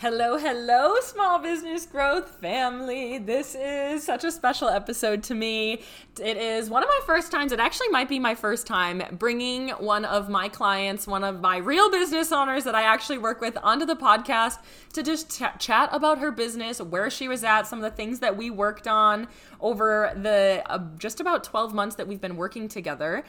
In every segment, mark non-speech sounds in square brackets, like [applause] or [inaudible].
Hello, hello, small business growth family. This is such a special episode to me. It is one of my first times, it actually might be my first time bringing one of my clients, one of my real business owners that I actually work with, onto the podcast to just ch- chat about her business, where she was at, some of the things that we worked on over the uh, just about 12 months that we've been working together.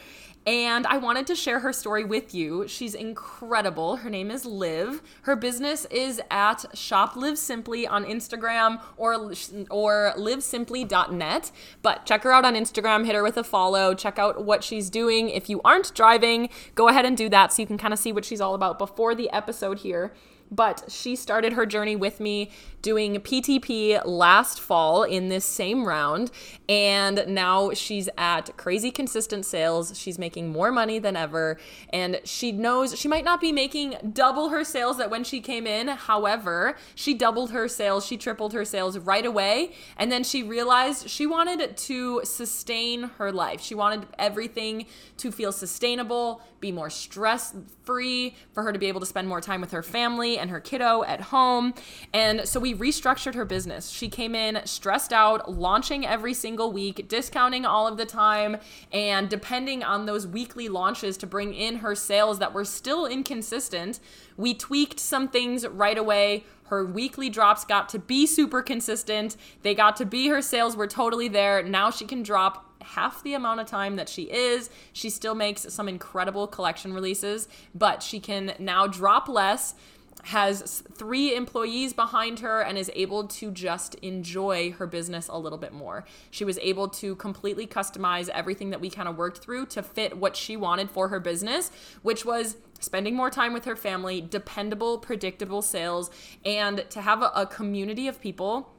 And I wanted to share her story with you. She's incredible. Her name is Liv. Her business is at Shop Simply on Instagram or or livesimply.net. But check her out on Instagram, hit her with a follow, check out what she's doing. If you aren't driving, go ahead and do that so you can kind of see what she's all about before the episode here but she started her journey with me doing PTP last fall in this same round. And now she's at crazy consistent sales. She's making more money than ever. And she knows she might not be making double her sales that when she came in. However, she doubled her sales, she tripled her sales right away. And then she realized she wanted to sustain her life. She wanted everything to feel sustainable, be more stress free, for her to be able to spend more time with her family and her kiddo at home. And so we restructured her business. She came in stressed out, launching every single week, discounting all of the time, and depending on those weekly launches to bring in her sales that were still inconsistent. We tweaked some things right away. Her weekly drops got to be super consistent. They got to be her sales were totally there. Now she can drop half the amount of time that she is. She still makes some incredible collection releases, but she can now drop less has three employees behind her and is able to just enjoy her business a little bit more. She was able to completely customize everything that we kind of worked through to fit what she wanted for her business, which was spending more time with her family, dependable, predictable sales, and to have a, a community of people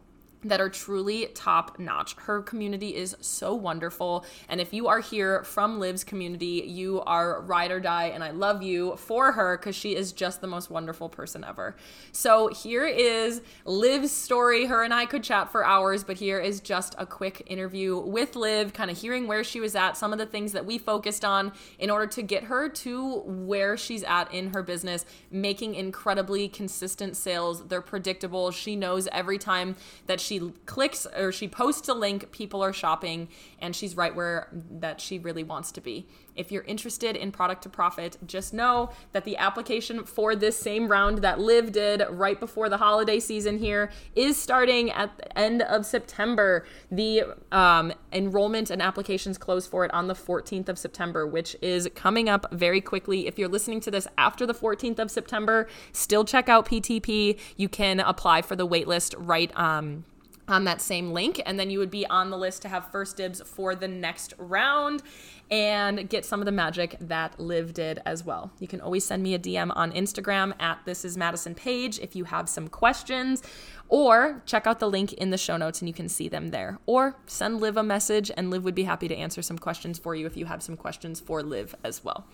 that are truly top notch. Her community is so wonderful. And if you are here from Liv's community, you are ride or die. And I love you for her because she is just the most wonderful person ever. So here is Liv's story. Her and I could chat for hours, but here is just a quick interview with Liv, kind of hearing where she was at, some of the things that we focused on in order to get her to where she's at in her business, making incredibly consistent sales. They're predictable. She knows every time that she she clicks or she posts a link, people are shopping, and she's right where that she really wants to be. If you're interested in product to profit, just know that the application for this same round that Liv did right before the holiday season here is starting at the end of September. The um, enrollment and applications close for it on the 14th of September, which is coming up very quickly. If you're listening to this after the 14th of September, still check out PTP. You can apply for the waitlist right um, on that same link and then you would be on the list to have first dibs for the next round and get some of the magic that Liv did as well. You can always send me a DM on Instagram at this is Madison Page if you have some questions or check out the link in the show notes and you can see them there or send Liv a message and Liv would be happy to answer some questions for you if you have some questions for Liv as well.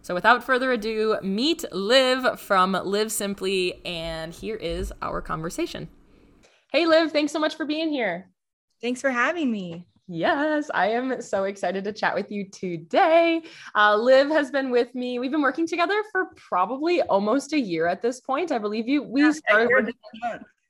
So without further ado, meet Liv from Live Simply and here is our conversation. Hey, Liv, thanks so much for being here. Thanks for having me. Yes, I am so excited to chat with you today. Uh, Liv has been with me. We've been working together for probably almost a year at this point. I believe you. We yeah, started.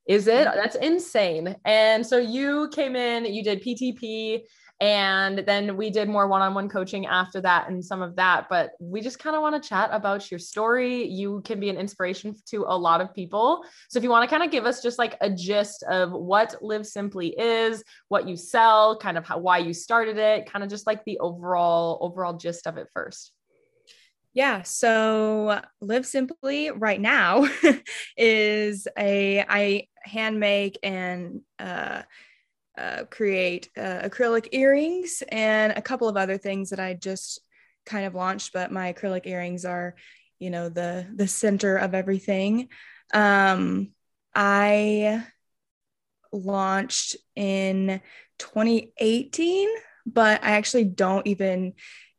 Is it? That's insane. And so you came in. You did PTP and then we did more one-on-one coaching after that and some of that but we just kind of want to chat about your story. You can be an inspiration to a lot of people. So if you want to kind of give us just like a gist of what live simply is what you sell kind of how why you started it kind of just like the overall overall gist of it first. Yeah, so Live Simply right now [laughs] is a I hand make and uh uh, create uh, acrylic earrings and a couple of other things that I just kind of launched, but my acrylic earrings are, you know, the the center of everything. Um, I launched in 2018, but I actually don't even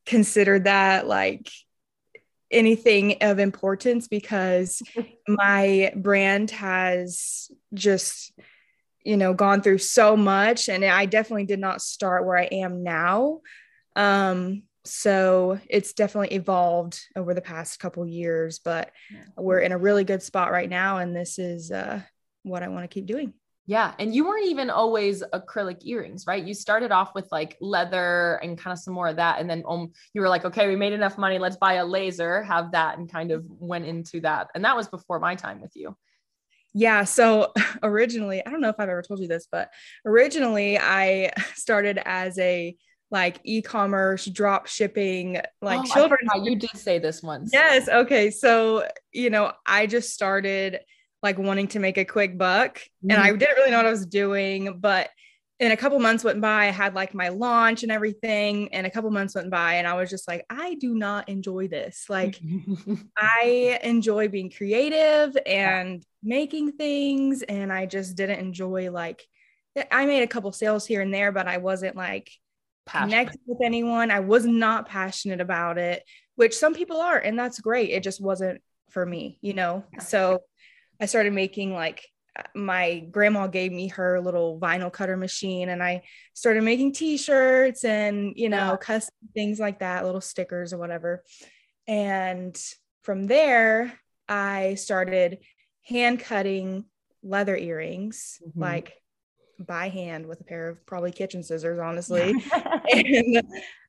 consider that like anything of importance because [laughs] my brand has just you know gone through so much and i definitely did not start where i am now um so it's definitely evolved over the past couple years, but we're in a really good spot right now. And this is uh, what I want to keep doing. Yeah. And you weren't even always acrylic earrings, right? You started off with like leather and kind of some more of that. And then um, you were like, okay, we made enough money. Let's buy a laser, have that, and kind of went into that. And that was before my time with you. Yeah. So [laughs] originally, I don't know if I've ever told you this, but originally I [laughs] started as a like e-commerce drop shipping like oh, children you did say this once yes okay so you know i just started like wanting to make a quick buck mm-hmm. and i mm-hmm. didn't really know what i was doing but in a couple months went by i had like my launch and everything and a couple months went by and i was just like i do not enjoy this like [laughs] i enjoy being creative and making things and i just didn't enjoy like eh, i made a couple sales here and there but i wasn't like connected with anyone. I was not passionate about it, which some people are, and that's great. It just wasn't for me, you know? So I started making like my grandma gave me her little vinyl cutter machine and I started making t-shirts and you know yeah. custom things like that little stickers or whatever and from there I started hand cutting leather earrings mm-hmm. like by hand with a pair of probably kitchen scissors, honestly. [laughs] [laughs] and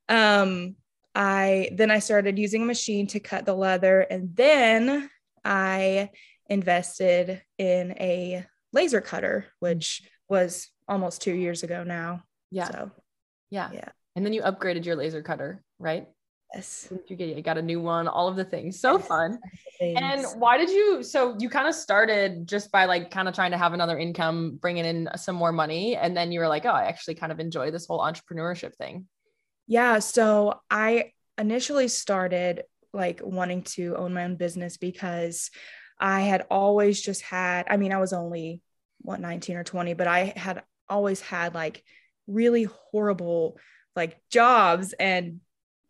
um, I then I started using a machine to cut the leather, and then I invested in a laser cutter, which was almost two years ago now. Yeah. So, yeah. Yeah. And then you upgraded your laser cutter, right? Yes. You get you got a new one, all of the things. So yes. fun. And why did you so you kind of started just by like kind of trying to have another income, bringing in some more money and then you were like, "Oh, I actually kind of enjoy this whole entrepreneurship thing." Yeah, so I initially started like wanting to own my own business because I had always just had, I mean, I was only what 19 or 20, but I had always had like really horrible like jobs and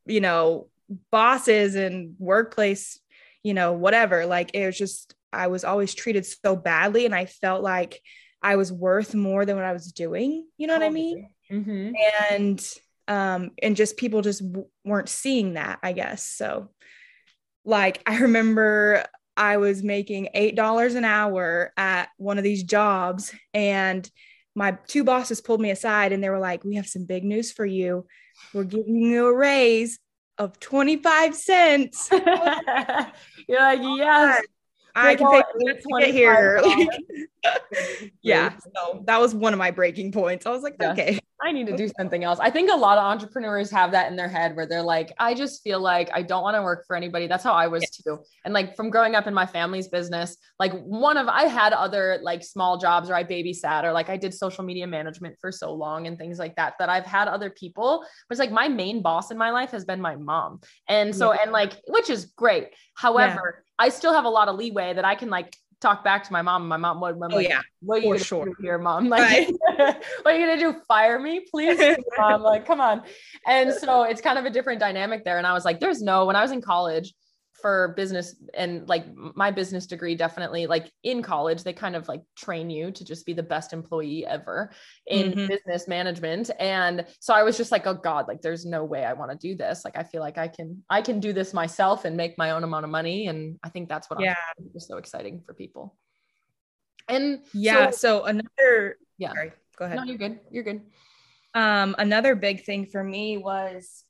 you know, bosses and workplace, you know, whatever. Like it was just, I was always treated so badly. And I felt like I was worth more than what I was doing. You know what I mean? Mm-hmm. And, um, and just people just w- weren't seeing that, I guess. So, like, I remember I was making $8 an hour at one of these jobs, and my two bosses pulled me aside and they were like, We have some big news for you we're giving you a raise of 25 cents. [laughs] You're like, [laughs] yes. I can pay to get here. [laughs] yeah. So that was one of my breaking points. I was like, okay. I need to do something else. I think a lot of entrepreneurs have that in their head where they're like, I just feel like I don't want to work for anybody. That's how I was too. And like from growing up in my family's business, like one of I had other like small jobs or I babysat or like I did social media management for so long and things like that that I've had other people, but it's like my main boss in my life has been my mom. And so yeah. and like which is great. However, yeah. I still have a lot of leeway that I can like talk back to my mom. My mom would, I'm oh, like, yeah, what are you gonna sure. do here, mom? [laughs] Like, right. [laughs] what are you gonna do? Fire me, please, [laughs] mom? Like, come on. And so it's kind of a different dynamic there. And I was like, there's no. When I was in college, for business and like my business degree definitely like in college they kind of like train you to just be the best employee ever in mm-hmm. business management. And so i was just like oh god like there's no way i want to do this. Like i feel like i can i can do this myself and make my own amount of money. And i think that's what yeah. was so exciting for people. And yeah so, so another yeah. sorry, go ahead. No you're good. You're good. Um another big thing for me was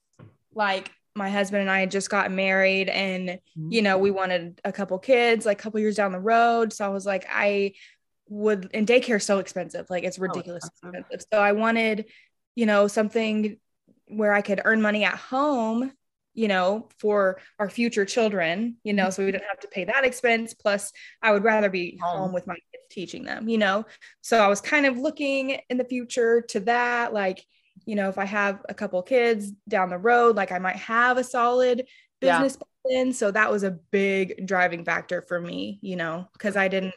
like my husband and I had just got married and you know we mm-hmm. wanted a couple kids like a couple years down the road. So I was like I would and daycare is so expensive. Like it's oh, ridiculous oh, expensive. So I wanted you know something where I could earn money at home you know for our future children you know so we didn't have to pay that expense. Plus I would rather be home. with my kids teaching them you know? So I was kind of looking in the future to that like you know, if I have a couple kids down the road, like I might have a solid business yeah. So that was a big driving factor for me, you know, because I didn't,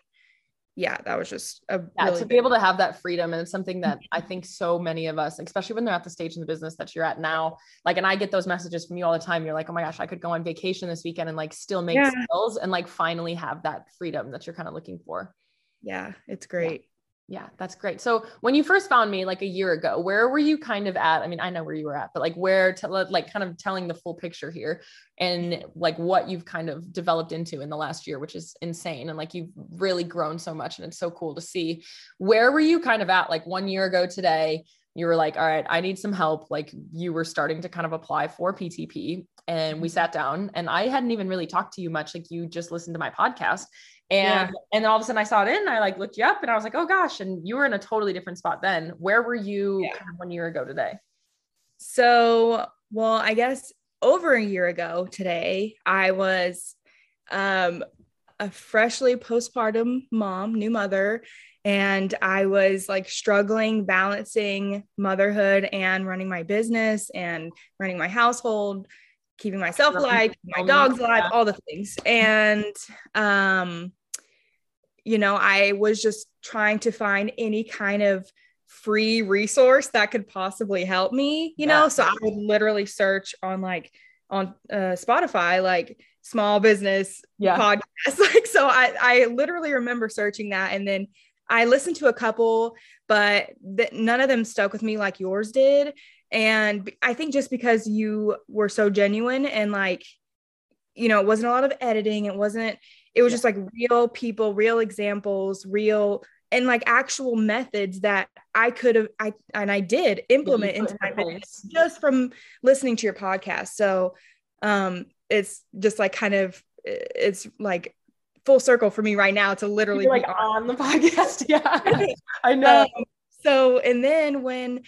yeah, that was just a yeah, really to be able to have that freedom. And it's something that mm-hmm. I think so many of us, especially when they're at the stage in the business that you're at now, like, and I get those messages from you all the time. You're like, oh my gosh, I could go on vacation this weekend and like still make yeah. sales and like finally have that freedom that you're kind of looking for. Yeah, it's great. Yeah, that's great. So when you first found me like a year ago, where were you kind of at? I mean, I know where you were at, but like where to like kind of telling the full picture here and like what you've kind of developed into in the last year, which is insane. And like you've really grown so much and it's so cool to see. Where were you kind of at like one year ago today? You were like, all right, I need some help. Like you were starting to kind of apply for PTP and we mm-hmm. sat down and I hadn't even really talked to you much. Like you just listened to my podcast and yeah. and all of a sudden I saw it in, I like looked you up and I was like, oh gosh, and you were in a totally different spot then. Where were you yeah. kind of one year ago today? So, well, I guess over a year ago today, I was um a freshly postpartum mom, new mother, and I was like struggling balancing motherhood and running my business and running my household keeping myself alive, my dogs alive, all the things. And um, you know, I was just trying to find any kind of free resource that could possibly help me, you yeah. know. So I would literally search on like on uh, Spotify, like small business yeah. podcast. [laughs] Like so I I literally remember searching that and then I listened to a couple, but th- none of them stuck with me like yours did. And I think just because you were so genuine and like, you know, it wasn't a lot of editing, it wasn't, it was yeah. just like real people, real examples, real and like actual methods that I could have I and I did implement into my business just from listening to your podcast. So um it's just like kind of it's like full circle for me right now to literally You're like on. on. the podcast. [laughs] Yeah. I know. Um, so and then when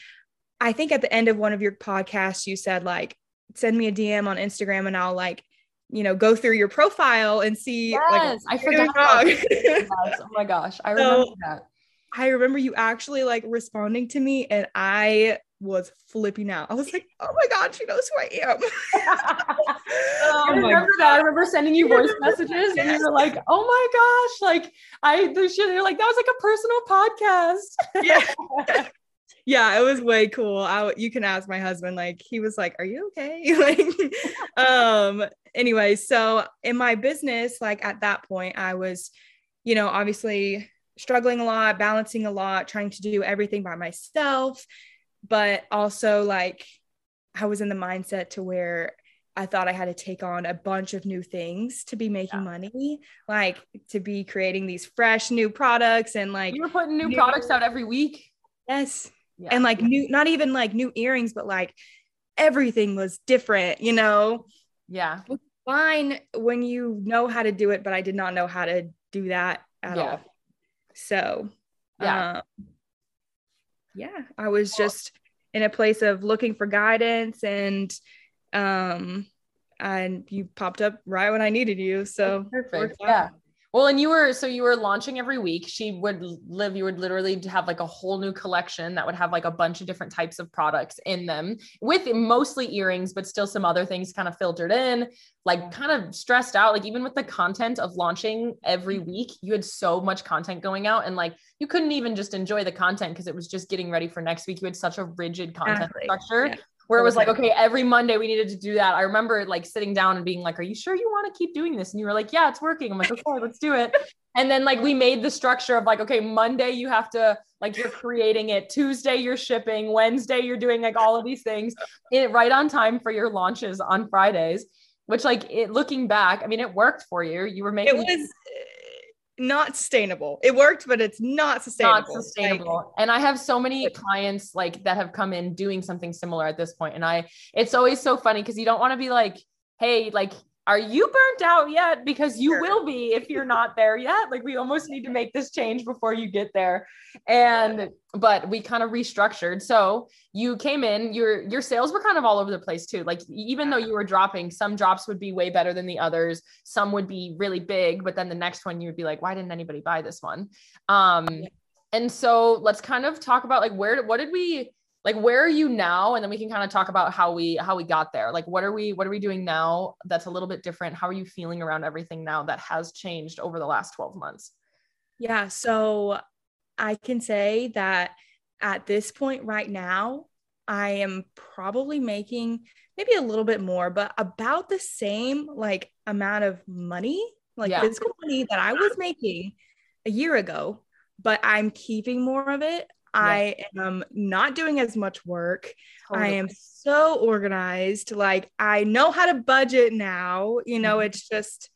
I think at the end of one of your podcasts, you said like, send me a DM on Instagram and I'll like, you know, go through your profile and see. Yes, like, I forgot. [laughs] oh my gosh, I remember so, that. I remember you actually like responding to me, and I was flipping out. I was like, "Oh my god, she knows who I am." [laughs] [laughs] oh I remember that. I remember sending you voice messages, and you were like, "Oh my gosh!" Like I, the shit. You're like, "That was like a personal podcast." yeah yeah, it was way cool. I you can ask my husband. Like he was like, "Are you okay?" [laughs] like, um. Anyway, so in my business, like at that point, I was, you know, obviously struggling a lot, balancing a lot, trying to do everything by myself, but also like I was in the mindset to where I thought I had to take on a bunch of new things to be making yeah. money, like to be creating these fresh new products and like you were putting new, new products out every week. Yes yeah. and like new not even like new earrings but like everything was different you know? Yeah. Fine when you know how to do it but i did not know how to do that at yeah. all. So yeah. um, yeah i was just in a place of looking for guidance and um and you popped up right when i needed you so perfect. yeah well, and you were so you were launching every week. She would live, you would literally have like a whole new collection that would have like a bunch of different types of products in them with mostly earrings, but still some other things kind of filtered in, like kind of stressed out. Like even with the content of launching every mm-hmm. week, you had so much content going out and like you couldn't even just enjoy the content because it was just getting ready for next week. You had such a rigid content exactly. structure. Yeah where it was like, okay, every Monday we needed to do that. I remember like sitting down and being like, are you sure you want to keep doing this? And you were like, yeah, it's working. I'm like, okay, let's do it. [laughs] And then like we made the structure of like, okay, Monday you have to like you're creating it. Tuesday you're shipping. Wednesday you're doing like all of these things it, right on time for your launches on Fridays. Which like it looking back, I mean, it worked for you. You were making it was not sustainable. It worked, but it's not sustainable. Not sustainable. Like, and I have so many clients like that have come in doing something similar at this point. And I, it's always so funny because you don't want to be like, hey, like are you burnt out yet? Because you sure. will be if you're not there yet. Like we almost need to make this change before you get there. And but we kind of restructured. So you came in, your your sales were kind of all over the place too. Like even though you were dropping, some drops would be way better than the others. Some would be really big, but then the next one you would be like, why didn't anybody buy this one? Um and so let's kind of talk about like where what did we like where are you now and then we can kind of talk about how we how we got there like what are we what are we doing now that's a little bit different how are you feeling around everything now that has changed over the last 12 months yeah so i can say that at this point right now i am probably making maybe a little bit more but about the same like amount of money like yeah. physical money that i was making a year ago but I'm keeping more of it. Yeah. I am not doing as much work. Totally. I am so organized. Like I know how to budget now. You know, mm-hmm. it's just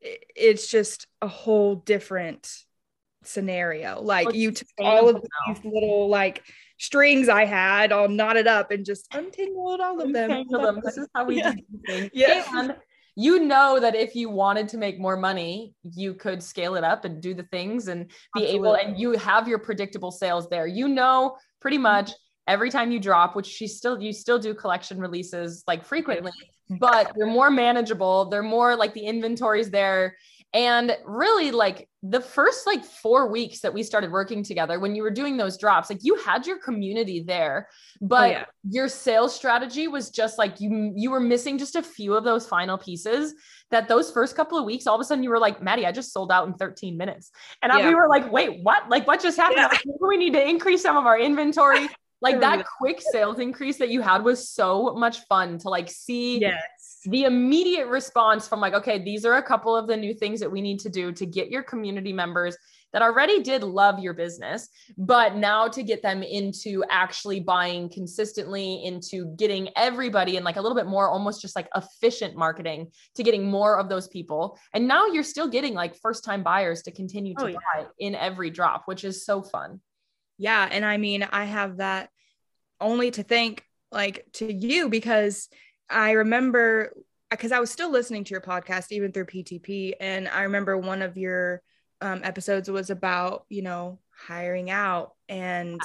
it's just a whole different scenario. Like you took all of these little like strings I had all knotted up and just untangled all of them. them. This is how we [laughs] yeah. do things. Yeah. And you know that if you wanted to make more money, you could scale it up and do the things and be Absolutely. able and you have your predictable sales there. You know pretty mm-hmm. much every time you drop, which she still you still do collection releases like frequently, but they're more manageable. They're more like the inventory's there. And really, like the first like four weeks that we started working together, when you were doing those drops, like you had your community there, but oh, yeah. your sales strategy was just like you you were missing just a few of those final pieces. That those first couple of weeks, all of a sudden you were like, Maddie, I just sold out in 13 minutes, and yeah. we were like, wait, what? Like what just happened? Yeah. Like, we need to increase some of our inventory. [laughs] like that quick sales increase that you had was so much fun to like see yes the immediate response from like, okay, these are a couple of the new things that we need to do to get your community members that already did love your business, but now to get them into actually buying consistently, into getting everybody in like a little bit more almost just like efficient marketing to getting more of those people. And now you're still getting like first time buyers to continue to oh, yeah. buy in every drop, which is so fun. Yeah. And I mean, I have that only to thank like to you because I remember because I was still listening to your podcast even through PTP, and I remember one of your um, episodes was about you know hiring out and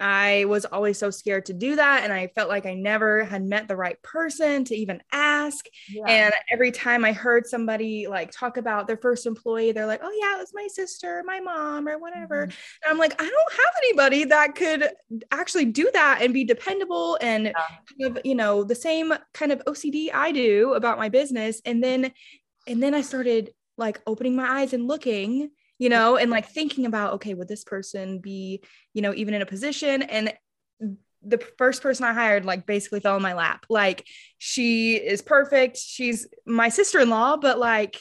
I was always so scared to do that. And I felt like I never had met the right person to even ask. Yeah. And every time I heard somebody like talk about their first employee, they're like, oh, yeah, it was my sister, my mom, or whatever. Mm-hmm. And I'm like, I don't have anybody that could actually do that and be dependable and yeah. have, you know, the same kind of OCD I do about my business. And then, and then I started like opening my eyes and looking you know, and like thinking about, okay, would this person be, you know, even in a position? And the first person I hired like basically fell in my lap. Like she is perfect. She's my sister-in-law, but like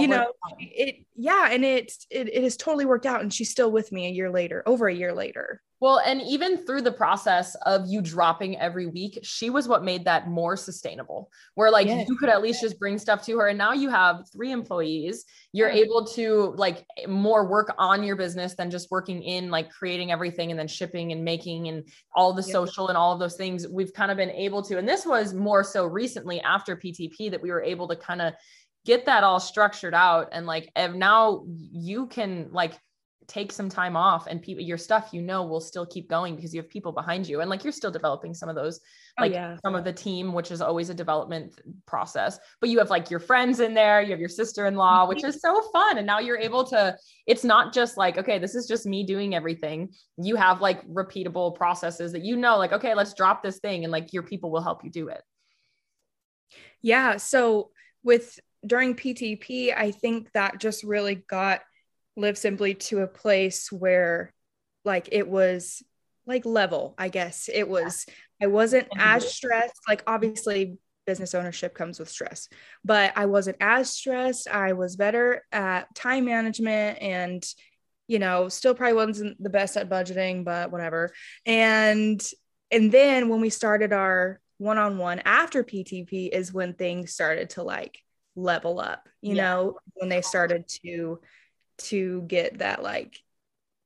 you know, it yeah, and it, it it has totally worked out and she's still with me a year later, over a year later. Well, and even through the process of you dropping every week, she was what made that more sustainable. Where like yes. you could at least just bring stuff to her. And now you have three employees. You're able to like more work on your business than just working in like creating everything and then shipping and making and all the social and all of those things. We've kind of been able to, and this was more so recently after PTP that we were able to kind of get that all structured out and like now you can like take some time off and people your stuff you know will still keep going because you have people behind you. And like you're still developing some of those oh, like oh, yeah. some of the team which is always a development process. But you have like your friends in there you have your sister-in-law mm-hmm. which is so fun. And now you're able to it's not just like okay this is just me doing everything. You have like repeatable processes that you know like okay let's drop this thing and like your people will help you do it. Yeah. So with during PTP I think that just really got live simply to a place where like it was like level i guess. It was i wasn't as stressed like obviously business ownership comes with stress but i wasn't as stressed. I was better at time management and you know still probably wasn't the best at budgeting but whatever. And and then when we started our one-on-one after ptp is when things started to like level up you yeah. know when they started to to get that like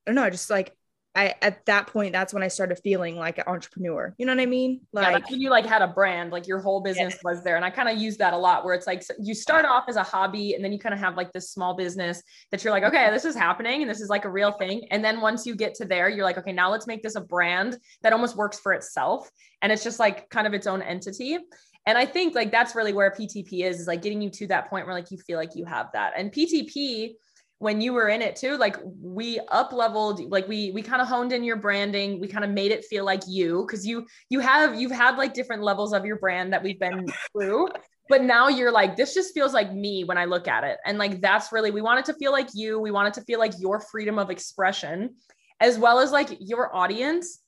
I don't know, just like I at that point that's when I started feeling like an entrepreneur. You know what I mean? Like yeah, you like had a brand, like your whole business yeah. was there. And I kind of use that a lot where it's like you start off as a hobby and then you kind of have like this small business that you're like, okay, this is happening and this is like a real thing. And then once you get to there, you're like, okay, now let's make this a brand that almost works for itself. And it's just like kind of its own entity. And I think like that's really where PTP is, is like getting you to that point where like you feel like you have that. And PTP when you were in it too like we up leveled like we we kind of honed in your branding we kind of made it feel like you because you you have you've had like different levels of your brand that we've been [laughs] through but now you're like this just feels like me when i look at it and like that's really we want it to feel like you we want it to feel like your freedom of expression as well as like your audience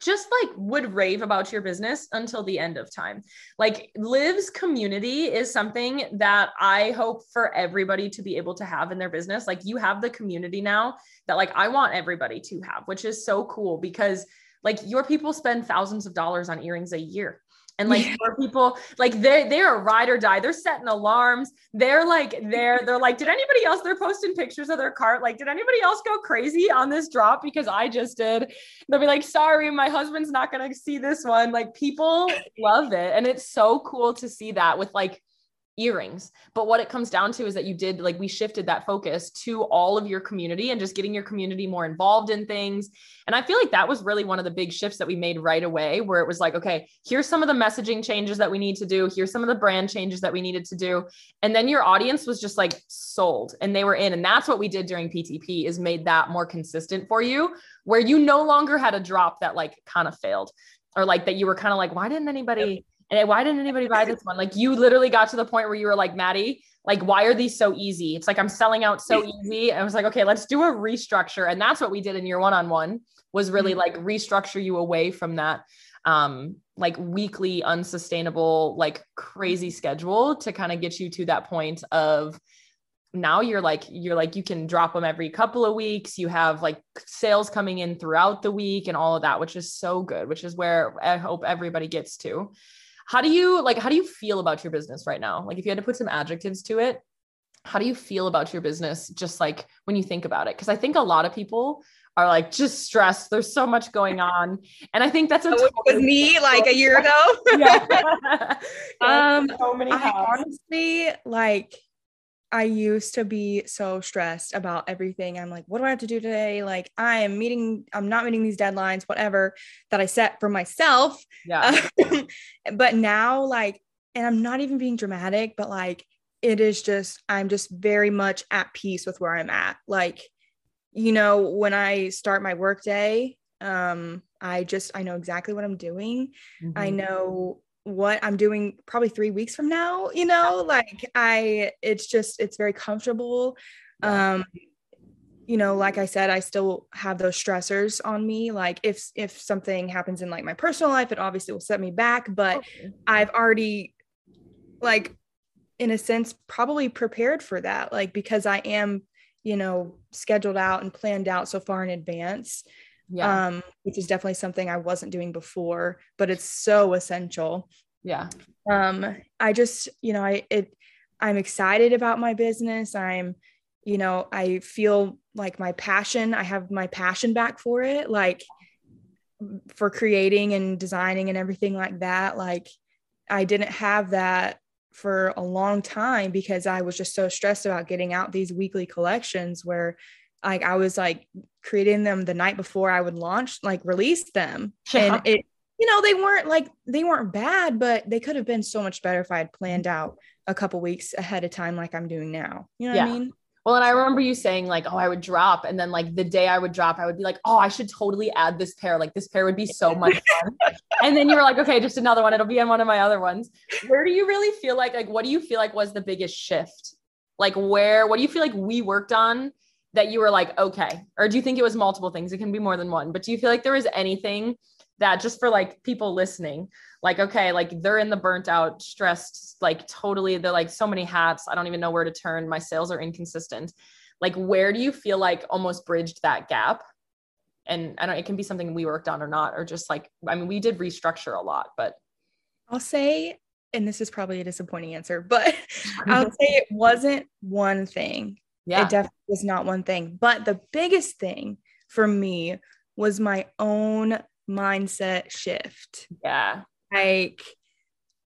just like would rave about your business until the end of time. Like Liv's community is something that I hope for everybody to be able to have in their business. Like you have the community now that like I want everybody to have, which is so cool because like your people spend thousands of dollars on earrings a year and like yeah. people like they're they're a ride or die. They're setting alarms. They're like they're they're like did anybody else they're posting pictures of their cart like did anybody else go crazy on this drop? Because i just did. They'll be like sorry my husband's not gonna see this one. Like people love it. And it's so cool to see that with like earrings. But what it comes down to is that you did like we shifted that focus to all of your community and just getting your community more involved in things. And I feel like that was really one of the big shifts that we made right away where it was like, okay, here's some of the messaging changes that we need to do, here's some of the brand changes that we needed to do. And then your audience was just like sold and they were in and that's what we did during PTP is made that more consistent for you where you no longer had a drop that like kind of failed or like that you were kind of like why didn't anybody and why didn't anybody buy this one? Like you literally got to the point where you were like, Maddie, like, why are these so easy? It's like I'm selling out so easy. And I was like, okay, let's do a restructure. And that's what we did in your one-on-one was really mm-hmm. like restructure you away from that um like weekly unsustainable like crazy schedule to kind of get you to that point of now you're like you're like you can drop them every couple of weeks you have like sales coming in throughout the week and all of that which is so good which is where i hope everybody gets to how do you like how do you feel about your business right now? Like if you had to put some adjectives to it, how do you feel about your business just like when you think about it? Cuz I think a lot of people are like just stressed. There's so much going on. And I think that's what oh, was me like a year ago. [laughs] yeah. [laughs] [laughs] um so many I honestly like I used to be so stressed about everything. I'm like, what do I have to do today? Like, I am meeting, I'm not meeting these deadlines, whatever that I set for myself. Yeah. [laughs] but now, like, and I'm not even being dramatic, but like, it is just, I'm just very much at peace with where I'm at. Like, you know, when I start my workday, um, I just, I know exactly what I'm doing. Mm-hmm. I know what I'm doing probably three weeks from now, you know, like I, it's just, it's very comfortable. Um, you know, like I said, I still have those stressors on me. Like if, if something happens in like my personal life, it obviously will set me back, but okay. I've already like, in a sense, probably prepared for that. Like, because I am, you know, scheduled out and planned out so far in advance yeah. um, which is definitely something I wasn't doing before, but it's so essential. Yeah. Um, I just, you know, I it I'm excited about my business. I'm, you know, I feel like my passion, I have my passion back for it, like for creating and designing and everything like that. Like I didn't have that for a long time because I was just so stressed about getting out these weekly collections where like I was like creating them the night before I would launch, like release them. Yeah. And it, you know, they weren't like they weren't bad, but they could have been so much better if I had planned out a couple weeks ahead of time, like I'm doing now. You know yeah. what I mean? Well, and I remember you saying like, "Oh, I would drop," and then like the day I would drop, I would be like, "Oh, I should totally add this pair. Like this pair would be so much [laughs] fun." and then you were like, "Okay, just another one. It'll be on one of my other ones." Where do you really feel like like what do you feel like was the biggest shift? Like where? What do you feel like we worked on that you were like, okay? Or do you think it was multiple things? It can be more than one, but do you feel like there was anything that just for like people listening, like, okay, like they're in the burnt out, stressed, like totally, they're like so many hats. I don't even know where to turn. My sales are inconsistent. Like, where do you feel like almost bridged that gap? And I don't, it can be something we worked on or not, or just like, I mean, we did restructure a lot, but I'll say, and this is probably a disappointing answer, but [laughs] I'll say it wasn't one thing. Yeah. It definitely was not one thing. But the biggest thing for me was my own mindset shift. Yeah. Like,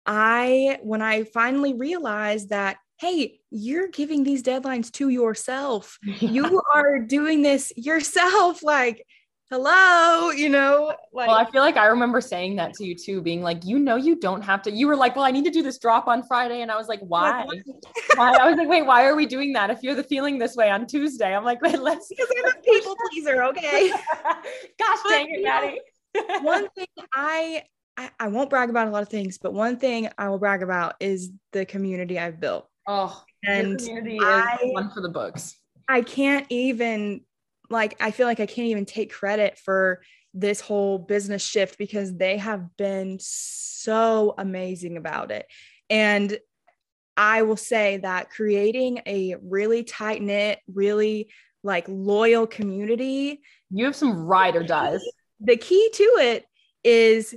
I, when I finally realized that, hey, you're giving these deadlines to yourself, yeah. [laughs] you are doing this yourself. Like, hello, you know, like Well, I feel like I remember saying that to you too, being like, you know, you don't have to. You were like, well, I need to do this drop on Friday. And I was like, why? [laughs] why? I was like, wait, why are we doing that? If you're the feeling this way on Tuesday, I'm like, [laughs] wait, let's because I'm [laughs] a people pleaser, okay? Gosh dang it, Maddie. one thing I, I I won't brag about a lot of things, but one thing I will brag about is the community I've built. Oh, and community I, is one for the books. I can't even like I feel like I can't even take credit for this whole business shift because they have been so amazing about it. And I will say that creating a really tight knit, really like loyal community. You have some ride or dies. The key to it is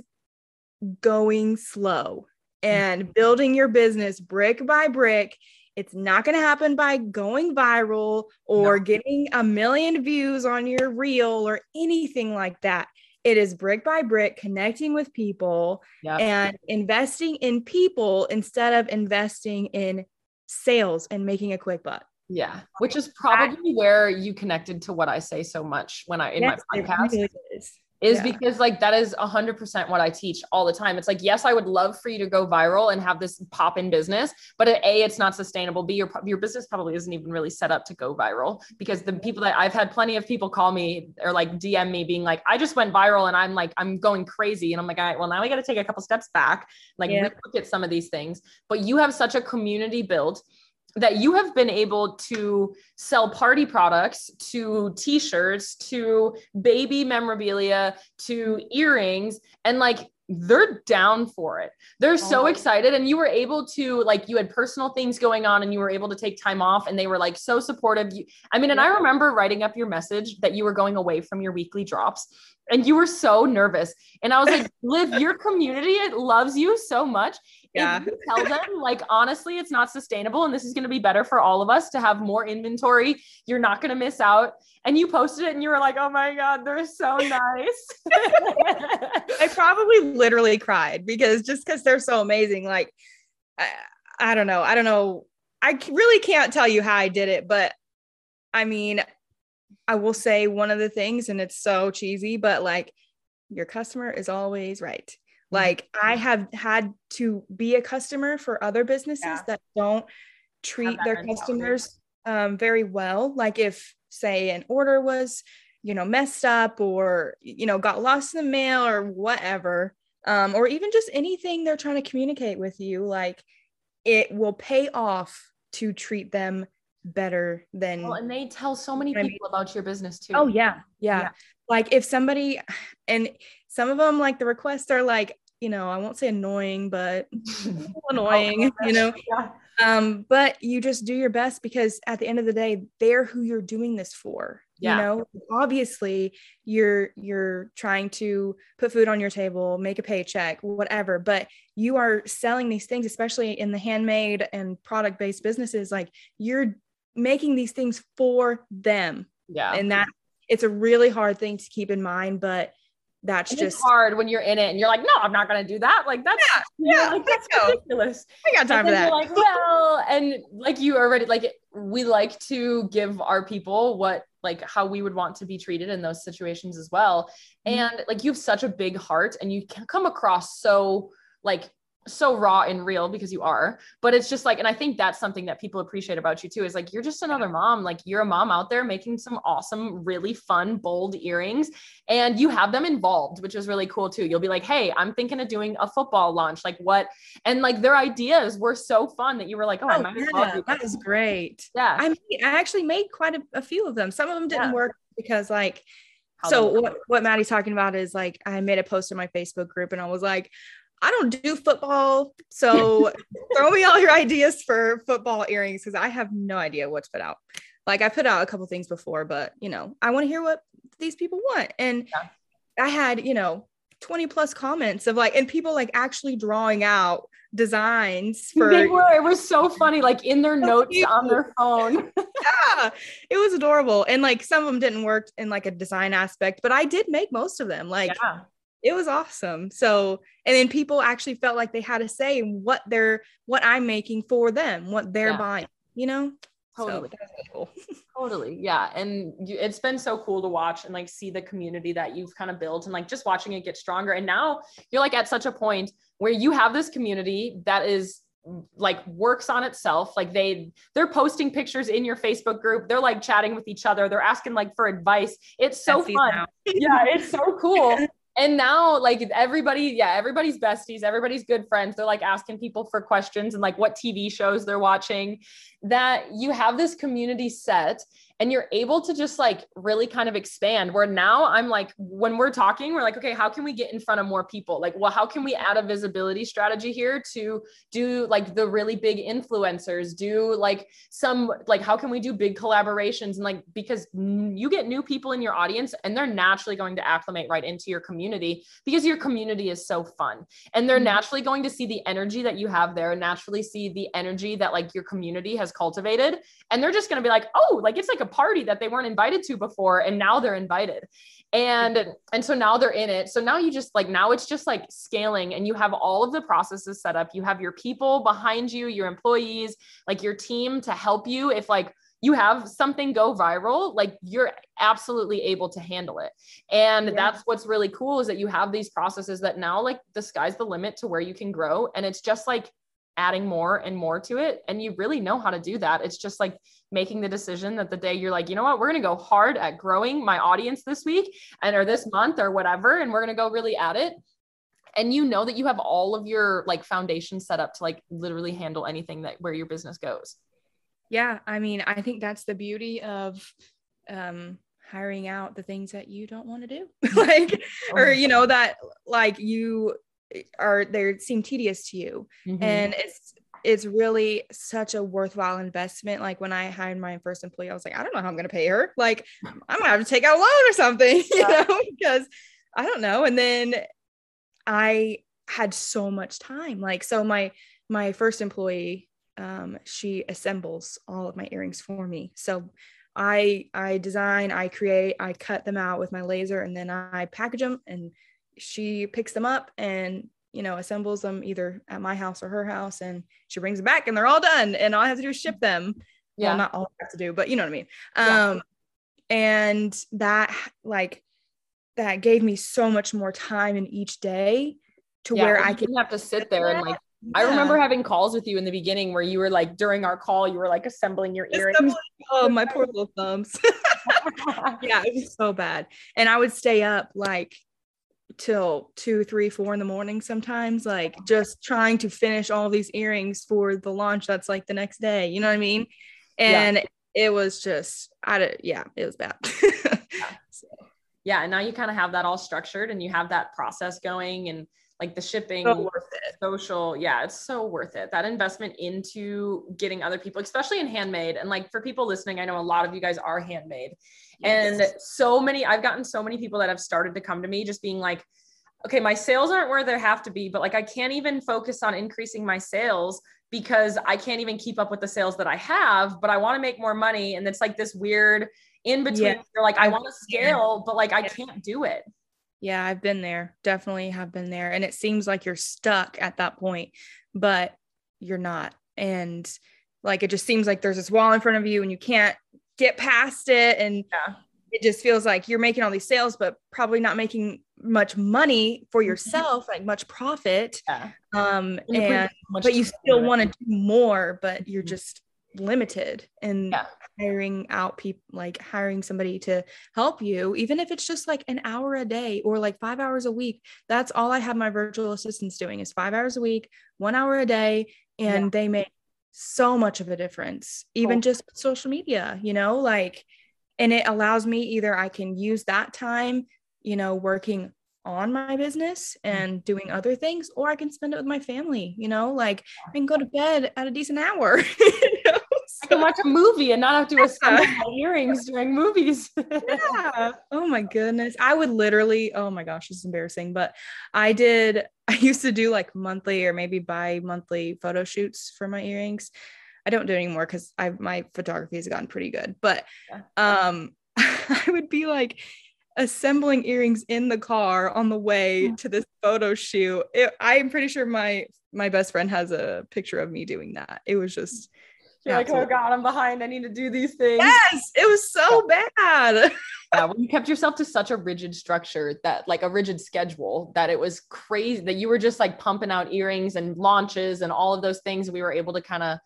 going slow and mm-hmm. building your business brick by brick. It's not going to happen by going viral or no. getting a million views on your reel or anything like that. It is brick by brick, connecting with people yep. and investing in people instead of investing in sales and making a quick buck. Yeah, which is probably where you connected to what I say so much when I in yes, my podcast. Really is yeah. because like that is 100% what I teach all the time. It's like yes, I would love for you to go viral and have this pop in business, but a it's not sustainable. B your your business probably isn't even really set up to go viral because the people that I've had plenty of people call me or like DM me being like I just went viral and I'm like I'm going crazy and I'm like all right, well now we got to take a couple steps back, like yeah. look at some of these things. But you have such a community built that you have been able to sell party products to t-shirts to baby memorabilia to earrings and like they're down for it. They're so oh. excited. And you were able to, like, you had personal things going on and you were able to take time off and they were like so supportive. You, I mean, and I remember writing up your message that you were going away from your weekly drops and you were so nervous. And I was like, [laughs] Liv, your community it loves you so much yeah. tell them like honestly it's not sustainable and this is going to be better for all of us to have more inventory you're not going to miss out and you posted it and you were like oh my god they're so nice i probably literally cried because just because they're so amazing like I, I don't know i don't know i really can't tell you how i did it but i mean i will say one of the things and it's so cheesy but like your customer is always right like I have had to be a customer for other businesses yeah. that don't treat that their customers um, very well. Like if say an order was, you know, messed up or, you know, got lost in the mail or whatever, um, or even just anything they're trying to communicate with you, like it will pay off to treat them better than well, and they tell so many people I mean. about your business too. Oh yeah, yeah. Yeah. Like if somebody and some of them like the requests are like you know, I won't say annoying, but [laughs] annoying, oh, you know. [laughs] Yeah. Um, but you just do your best because at the end of the day, they're who you're doing this for. Yeah. You know, obviously you're you're trying to put food on your table, make a paycheck, whatever, but you are selling these things, especially in the handmade and product-based businesses, like you're making these things for them. Yeah. And that it's a really hard thing to keep in mind, but that's just hard when you're in it and you're like, no, I'm not gonna do that. Like that's yeah, [laughs] yeah like, that's ridiculous. I got time for that. like, well, and like you already like we like to give our people what like how we would want to be treated in those situations as well. Mm-hmm. And like you have such a big heart and you can come across so like so raw and real because you are but it's just like and i think that's something that people appreciate about you too is like you're just another mom like you're a mom out there making some awesome really fun bold earrings and you have them involved which is really cool too. You'll be like hey i'm thinking of doing a football launch like what? And like their ideas were so fun that you were like oh, oh I might yeah, well that is great. Yeah. I mean, i actually made quite a, a, few of them. Some of them didn't yeah. work because like so what, what maddie's talking about is like i made a post in my facebook group and i was like I don't do football. So [laughs] throw me all your ideas for football earrings because I have no idea what to put out. Like I put out a couple things before, but you know, I want to hear what these people want. And yeah. I had, you know, 20 plus comments of like, and people like actually drawing out designs [laughs] for they were it was so funny like in their notes on their phone [laughs] yeah it was adorable and like some of them didn't work in like a design aspect but i did make most of them like yeah it was awesome. So, and then people actually felt like they had a say in what they're, what I'm making for them, what they're yeah. buying, you know? Totally. So cool. [laughs] totally. Yeah. And you, it's been so cool to watch and like see the community that you've kind of built and like just watching it get stronger. And now you're like at such a point where you have this community that is like works on itself like they they're posting pictures in your facebook group they're like chatting with each other they're asking like for advice it's so fun yeah it's so [laughs] cool and now like everybody yeah everybody's besties everybody's good friends. They're like asking people for questions and like what tv shows they're watching. That you have this community set and you're able to just like really kind of expand where now i'm like when we're talking we're like okay how can we get in front of more people? Like well how can we add a visibility strategy here to do like the really big influencers do like some like how can we do big collaborations? And like because you get new people in your audience and they're naturally going to acclimate right into your community because your community is so fun. And they're mm-hmm. naturally going to see the energy that you have there and naturally see the energy that like your community has cultivated. And they're just going to be like oh like it's like a party that they weren't invited to before and now they're invited and and so now they're in it so now you just like now it's just like scaling and you have all of the processes set up you have your people behind you your employees like your team to help you if like you have something go viral like you're absolutely able to handle it and yeah. that's what's really cool is that you have these processes that now like the sky's the limit to where you can grow and it's just like adding more and more to it. And you really know how to do that. It's just like making the decision that the day you're like, you know what, we're going to go hard at growing my audience this week and or this month or whatever. And we're going to go really at it. And you know that you have all of your like foundation set up to like literally handle anything that where your business goes. Yeah. I mean, I think that's the beauty of um hiring out the things that you don't want to do [laughs] like [laughs] or you know that like you are they seem tedious to you mm-hmm. and it's it's really such a worthwhile investment. Like when i hired my first employee i was like i don't know how i'm going to pay her. Like i'm going to have to take out a loan or something [laughs] you yeah. know because i don't know. And then i had so much time. Like so my my first employee um, she assembles all of my earrings for me. So i i design i create i cut them out with my laser and then i package them and she picks them up and you know assembles them either at my house or her house and she brings them back and they're all done and all i have to do is ship them yeah well, not all i have to do but you know what i mean yeah. um and that like that gave me so much more time in each day to yeah, where i can have to sit there and like yeah. I remember having calls with you in the beginning where you were like during our call, you were like assembling your earrings. Assembling, oh, my poor little thumbs. [laughs] [laughs] yeah, it was so bad. And I would stay up like till two, three, four in the morning sometimes, like just trying to finish all these earrings for the launch that's like the next day. You know what I mean? And yeah. it was just, I did, yeah, it was bad. yeah. So. [laughs] yeah. And now you kind of have that all structured and you have that process going and like the shipping, so worth it. social. Yeah, it's so worth it. That investment into getting other people, especially in handmade. And like for people listening, I know a lot of you guys are handmade. Yes. And so many, I've gotten so many people that have started to come to me just being like, okay, my sales aren't where they have to be, but like I can't even focus on increasing my sales because I can't even keep up with the sales that I have, but I want to make more money. And it's like this weird in between. Yeah. You're like, I want to scale, but like I can't do it. Yeah, I've been there. Definitely have been there. And it seems like you're stuck at that point, but you're not. And like it just seems like there's this wall in front of you and you can't get past it. And yeah. it just feels like you're making all these sales, but probably not making much money for mm-hmm. yourself, like much profit. Yeah. Um, and, and but you still want to do more, but you're mm-hmm. just limited in yeah. hiring out people like hiring somebody to help you even if it's just like an hour a day or like 5 hours a week that's all I have my virtual assistants doing is 5 hours a week 1 hour a day and yeah. they make so much of a difference even cool. just social media you know like and it allows me either I can use that time you know working on my business mm. and doing other things or i can spend it with my family you know like i can go to bed at a decent hour? [laughs] I can watch a movie and not have to assemble my earrings during movies. [laughs] yeah. Oh my goodness. I would literally, oh my gosh, this is embarrassing. But I did, [laughs] I used to do like monthly or maybe bi monthly photo shoots for my earrings. I don't do it anymore because I my photography has gotten pretty good. But um [laughs] I would be like assembling earrings in the car on the way to this photo shoot. It, I'm pretty sure my my best friend has a picture of me doing that. It was just you're like, oh God, I'm behind. I need to do these things. Yes, it was so bad. [laughs] yeah, when you kept yourself to such a rigid structure that like a rigid schedule that it was crazy that you were just like pumping out earrings and launches and all of those things. We were able to kind of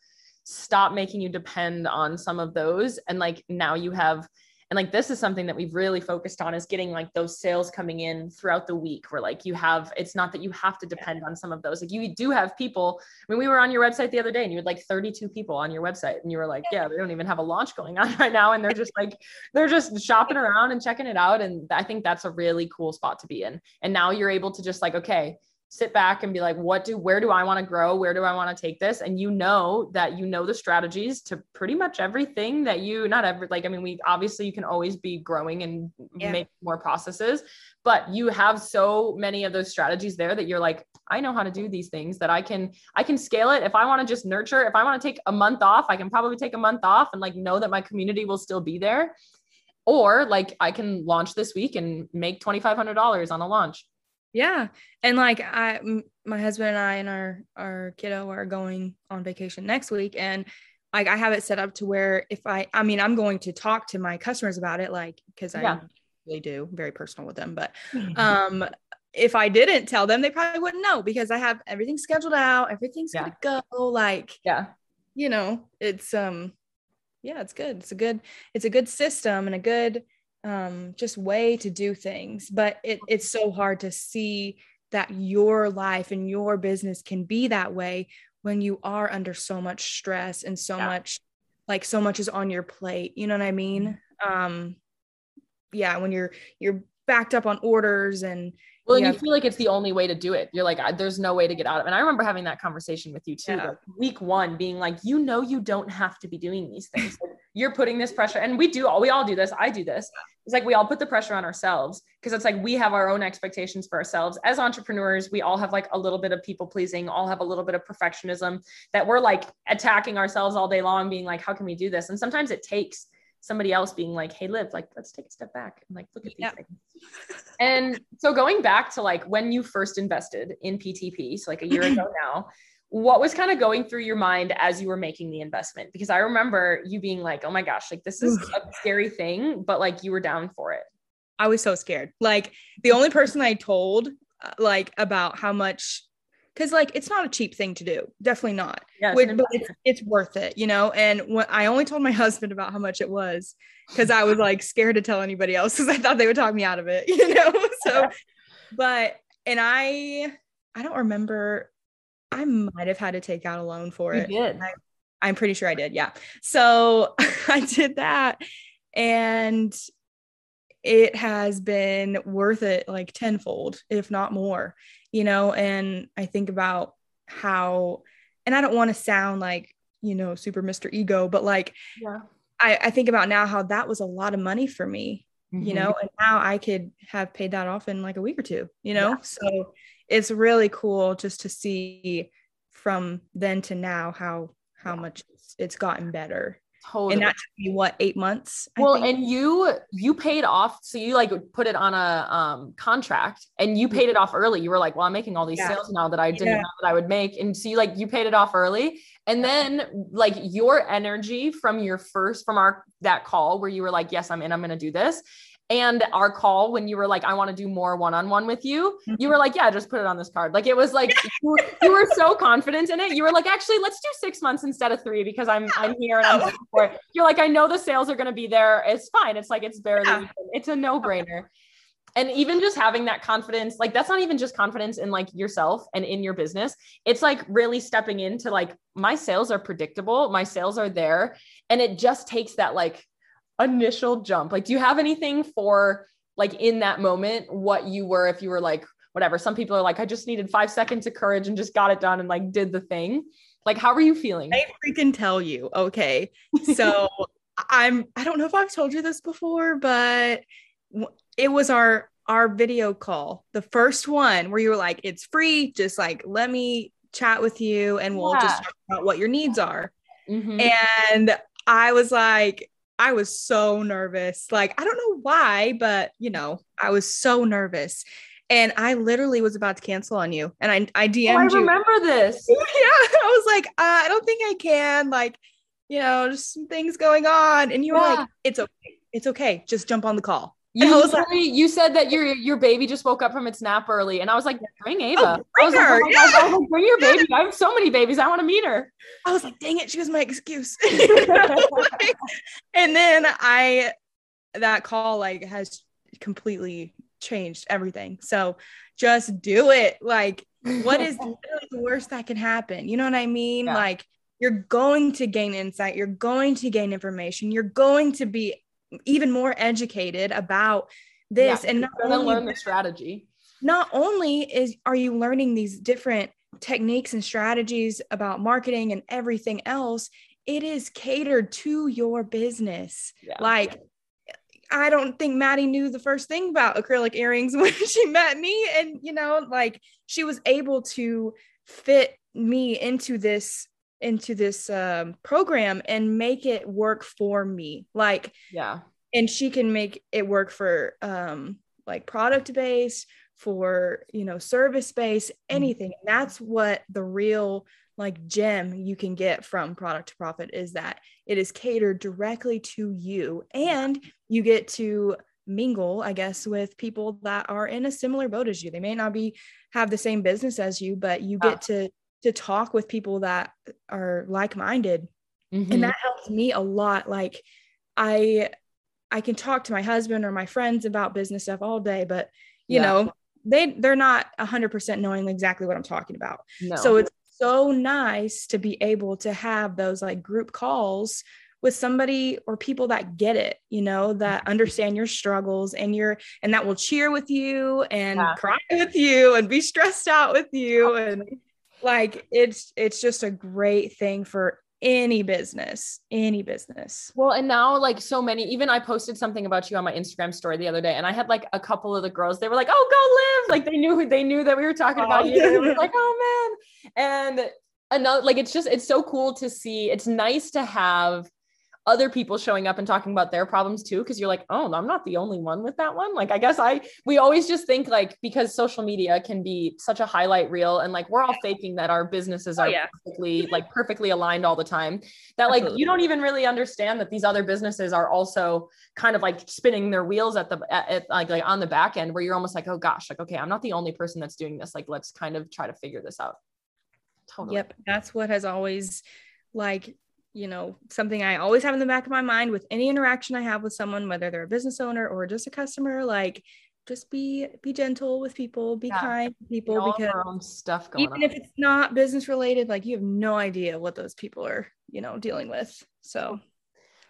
stop making you depend on some of those. And like now you have and like this is something that we've really focused on is getting like those sales coming in throughout the week where like you have it's not that you have to depend on some of those. Like you do have people i mean we were on your website the other day and you had like 32 people on your website and you were like yeah they don't even have a launch going on [laughs] right now. And they're just like they're just shopping around and checking it out. And i think that's a really cool spot to be in. And now you're able to just like okay sit back and be like what do where do i want to grow? Where do i want to take this? And you know that you know the strategies to pretty much everything that you not every like i mean we obviously you can always be growing and yeah. make more processes but you have so many of those strategies there that you're like i know how to do these things that i can i can scale it. If i want to just nurture if i want to take a month off i can probably take a month off and like know that my community will still be there. Or like i can launch this week and make $2500 on a launch yeah. And like I my husband and I and our our kiddo are going on vacation next week and like I have it set up to where if I I mean I'm going to talk to my customers about it like cuz I really do very personal with them but [laughs] um if I didn't tell them they probably wouldn't know because I have everything scheduled out everything's yeah. going to go like yeah you know it's um yeah it's good it's a good it's a good system and a good um, just way to do things. But it, it's so hard to see that your life and your business can be that way when you are under so much stress and so yeah. much like so much is on your plate you know what i mean mm-hmm. um yeah when you're you're backed up on orders and well, and you feel like it's the only way to do it. You're like, there's no way to get out of it. And I remember having that conversation with you too, yeah. like week one, being like, you know, you don't have to be doing these things. Like, you're putting this pressure, and we do all, we all do this. I do this. It's like we all put the pressure on ourselves because it's like we have our own expectations for ourselves as entrepreneurs. We all have like a little bit of people pleasing, all have a little bit of perfectionism that we're like attacking ourselves all day long, being like, how can we do this? And sometimes it takes somebody else being like, hey, Liv, like, let's take a step back and like look at these yeah. things. and so going back to like when you first invested in PTP, so like a year ago [clears throat] now, what was kind of going through your mind as you were making the investment? Because I remember you being like, oh my gosh, like this is a scary thing, but like you were down for it. I was so scared. Like the only person I told uh, like about how much because like it's not a cheap thing to do definitely not yeah, it's but it's, it's worth it you know and when i only told my [laughs] husband about how much it was because i was like scared to tell anybody else because i thought they would talk me out of it [laughs] you know so [laughs] but and i i don't remember i might have had to take out a loan for you it did. I, i'm pretty sure i did yeah so [laughs] i did that and it has been worth it like tenfold if not more you know, and I think about how, and I don't want to sound like, you know, super Mr. Ego, but like, yeah. I, I think about now how that was a lot of money for me, mm-hmm. you know, and now I could have paid that off in like a week or two, you know? Yeah. So it's really cool just to see from then to now how how much it's, gotten better Totally. And that took me what eight months. I well, think. and you you paid off, so you like put it on a um contract, and you paid it off early. You were like, "Well, I'm making all these yeah. sales now that I didn't yeah. know that I would make," and so you like you paid it off early, and then like your energy from your first from our that call where you were like, "Yes, I'm in. I'm going to do this," and our call when you were like i want to do more one-on-one with you you mm-hmm. were like yeah just put it on this card. Like it was like you, were, you, were, so confident in it. You were like actually let's do six months instead of three because i'm i'm [laughs] here and i'm for it. You're like i know the sales are going to be there. It's fine. It's like it's barely yeah. it's a no-brainer. [laughs] And even just having that confidence like that's not even just confidence in like yourself and in your business. It's like really stepping into like my sales are predictable. My sales are there. And it just takes that like initial jump? Like, do you have anything for like in that moment what you were if you were like whatever? Some people are like, I just needed five seconds of courage and just got it done and like did the thing. Like, how were you feeling? I freaking tell you. Okay. So [laughs] I'm, I don't know if I've told you this before, but it was our, our video call, the first one where you were like, it's free. Just like, let me chat with you and we'll yeah. just talk about what your needs are. Mm-hmm. And I was like, I was so nervous. Like, I don't know why, but you know, I was so nervous. And I literally was about to cancel on you. And I, I DM'd oh, I you. remember this. [laughs] yeah. I was like, uh, I don't think I can. Like, you know, just some things going on. And you were like, it's okay. It's okay. Just jump on the call. You like, you said that your your baby just woke up from its nap early, and I was like, bring oh, Ava. Oh, bring her. Like, yeah. I was like, bring your baby. I have so many babies. I want to meet her. I was like, dang it, she was my excuse. [laughs] [laughs] and then I that call like has completely changed everything. So just do it. Like, what is [laughs] the worst that can happen? You know what I mean? Yeah. Like, you're going to gain insight, you're going to gain information, you're going to be even more educated about this. Yeah, and not only, learn the strategy. not only is are you learning these different techniques and strategies about marketing and everything else, it is catered to your business. Yeah. Like, I don't think Maddie knew the first thing about acrylic earrings [laughs] when she met me. And, you know, like she was able to fit me into this into this um, program and make it work for me. Like yeah. and she can make it work for um like product based for you know service based anything. And that's what the real like gem you can get from product to profit is that it is catered directly to you. And you get to mingle i guess with people that are in a similar boat as you. They may not be have the same business as you but you Yeah. get to to talk with people that are like-minded Mhm. and that helps me a lot like i i can talk to my husband or my friends about business stuff all day but you Yeah. know they they're not 100% knowing exactly what i'm talking about no. so it's so nice to be able to have those like group calls with somebody or people that get it you know that understand your struggles and your and that will cheer with you and Yeah. cry with you and be stressed out with you and like it's it's just a great thing for any business any business Well, and now like so many, even I posted something about you on my Instagram story the other day, and I had like a couple of the girls, they were like, "Oh, go live!" Like they knew they knew that we were talking about Oh. you. They were [laughs] like, "Oh man!" And another like it's just it's so cool to see. It's nice to have other people showing up and talking about their problems too because you're like oh i'm not the only one with that one. Like i guess i we always just think like because social media can be such a highlight reel and like we're all faking that our businesses Oh, are yeah. perfectly like perfectly aligned all the time that like Absolutely. you don't even really understand that these other businesses are also kind of like spinning their wheels at the at, at, like like on the back end where you're almost like oh gosh like okay i'm not the only person that's doing this. Like let's kind of try to figure this out. Totally. Yep, that's what has always like you know something I always have in the back of my mind with any interaction I have with someone, whether they're a business owner or just a customer. Like, just be be gentle with people, be Yeah. kind to people because stuff going even on if it's not business related, like you have no idea what those people are you know dealing with. So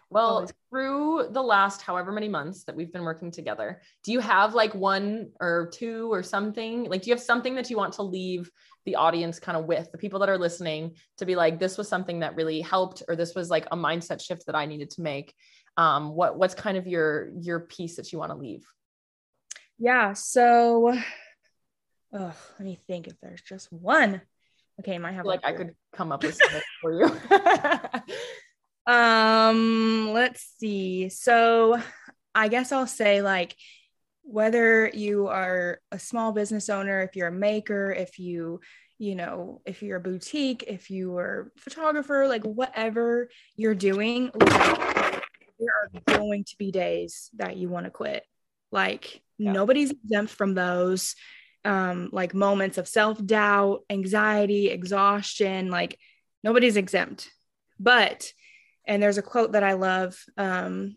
Well, through the last however many months that we've been working together, do you have like one or two or something? Like, do you have something that you want to leave the audience kind of with the people that are listening to be like, this was something that really helped, or this was like a mindset shift that I needed to make? Um, what what's kind of your your piece that you want to leave? yeah, so oh, let me think if there's just one. Okay, I might have feel like I could come up with something for you. [laughs] [laughs] Um, let's see. So I guess I'll say like whether you are a small business owner, if you're a maker, if you, you know, if you're a boutique, if you are a photographer, like whatever you're doing, like, there are going to be days that you want to quit. Like Yeah. nobody's exempt from those. Um, like moments of self-doubt, anxiety, exhaustion, like nobody's exempt. But and there's a quote that I love um,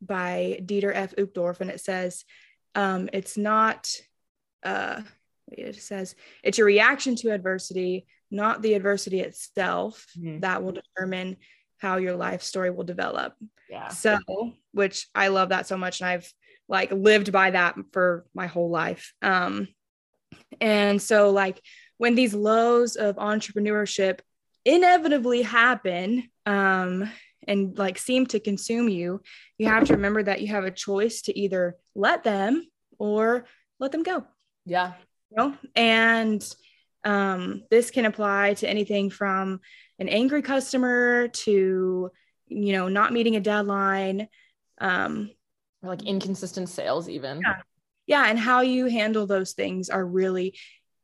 by Dieter F. Uchtdorf, and it says, um, "It's not." Uh, it says it's your reaction to adversity, not the adversity itself, Mhm. that will determine how your life story will develop. yeah. So, which I love that so much, and I've like lived by that for my whole life. Um, and so, like when these lows of entrepreneurship inevitably happen, um, and like seem to consume you, you have to remember that you have a choice to either let them or let them go Yeah. you know and um, this can apply to anything from an angry customer to you know not meeting a deadline um, Or like inconsistent sales, even. Yeah. yeah and how you handle those things are really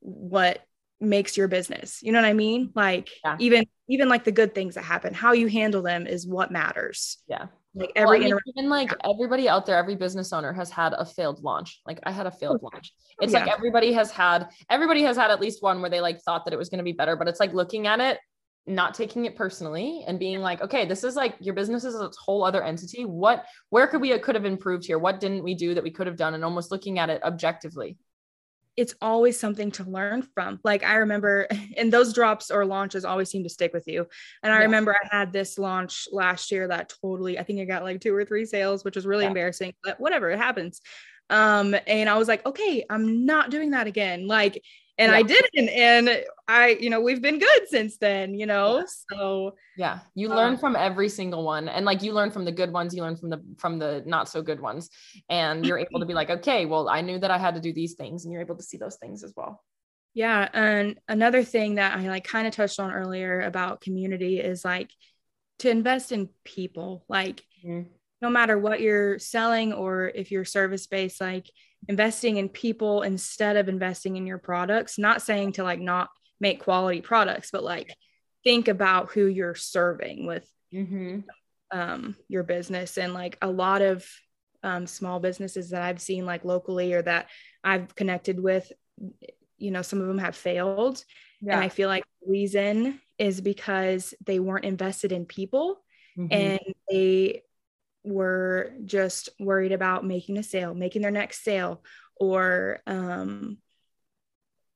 what makes your business you know what i mean like Yeah. even even like the good things that happen how you handle them is what matters Yeah. like Well, every I mean, even like everybody out there, every business owner has had a failed launch. Like I had a failed oh, launch. Oh, it's like Oh, everybody has had everybody has had at least one where they like thought that it was going to be better, but it's like looking at it not taking it personally and being like, okay, this is like your business is a whole other entity. What, where could we could have improved here? What didn't we do that we could have done? And almost looking at it objectively. It's always something to learn from. Like I remember, [laughs] and those drops or launches always seem to stick with you. And I yeah. remember I had this launch last year that totally, I think I got like two or three sales, which was really yeah. embarrassing, but whatever, it happens. Um, and I was like, okay, I'm not doing that again. Like and yeah. I didn't. And I, you know, we've been good since then, you know. Yeah. So yeah, you um, learn from every single one. And like you learn from the good ones, you learn from the from the not so good ones. And you're able to be like, okay, well, I knew that I had to do these things, and you're able to see those things as well. Yeah. And another thing that I like kind of touched on earlier about community is like to invest in people. Like mm-hmm. No matter what you're selling or if you're service based, like investing in people instead of investing in your products not saying to like not make quality products but like think about who you're serving with mm-hmm. um, your business and like a lot of um, small businesses that i've seen like locally or that i've connected with you know some of them have failed yeah. and i feel like the reason is because they weren't invested in people mm-hmm. and they were just worried about making a sale, making their next sale, or um,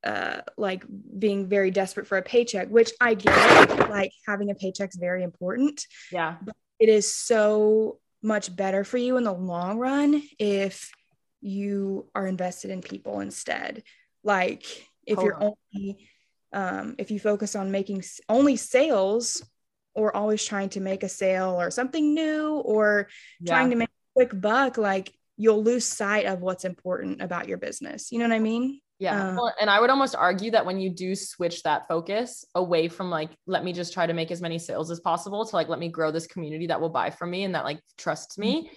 uh, like being very desperate for a paycheck, which I get. Like having a paycheck is very important. Yeah. But it is so much better for you in the long run if you are invested in people instead. Like if Hold you're on. only um, if you focus on making only sales or always trying to make a sale or something new or yeah. trying to make a quick buck, like you'll lose sight of what's important about your business. You know what I mean? Yeah. Um, well, and I would almost argue that when you do switch that focus away from like, let me just try to make as many sales as possible to like, let me grow this community that will buy from me and that like trusts me,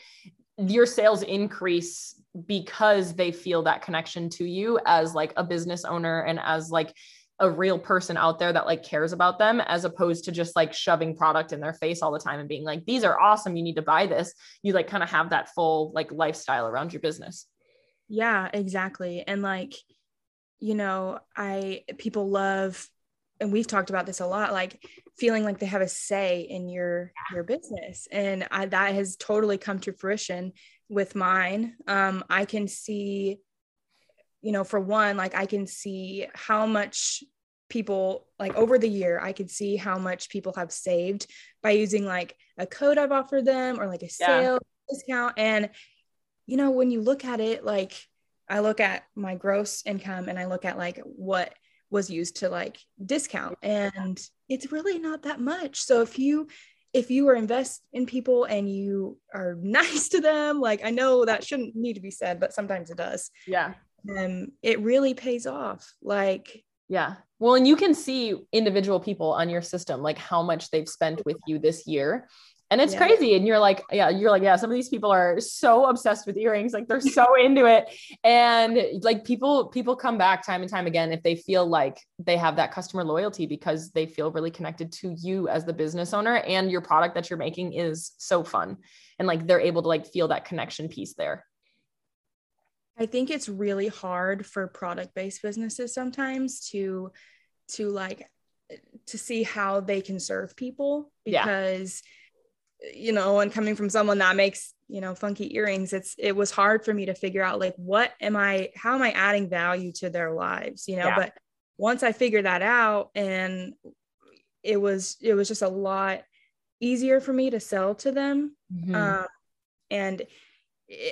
mm-hmm. your sales increase because they feel that connection to you as like a business owner and as like a real person out there that like cares about them as opposed to just like shoving product in their face all the time and being like these are awesome you need to buy this. You like kind of have that full like lifestyle around your business. Yeah exactly and like you know i people love and we've talked about this a lot like feeling like they have a say in your your business and I, that has totally come to fruition with mine. Um, i can see you know, for one, like I can see how much people like over the year i could see how much people have saved by using like a code i've offered them or like a sale yeah. discount. And you know when you look at it like i look at my gross income and i look at like what was used to like discount. And it's really not that much. So if you if you are invest in people and you are [laughs] nice to them like i know that shouldn't need to be said but sometimes it does. Yeah um, it really pays off. Like, yeah. Well, and you can see individual people on your system, like how much they've spent with you this year. And it's yeah. crazy. And you're like, yeah, you're like, yeah, some of these people are so obsessed with earrings. Like they're so into it. And like people, people come back time and time again if they feel like they have that customer loyalty because they feel really connected to you as the business owner and your product that you're making is so fun. And like they're able to like feel that connection piece there. I think it's really hard for product based businesses sometimes to to like to see how they can serve people because yeah. you know and coming from someone that makes you know funky earrings it's it was hard for me to figure out like what am I how am I adding value to their lives you know yeah. but once I figured that out and it was it was just a lot easier for me to sell to them mm-hmm. um, and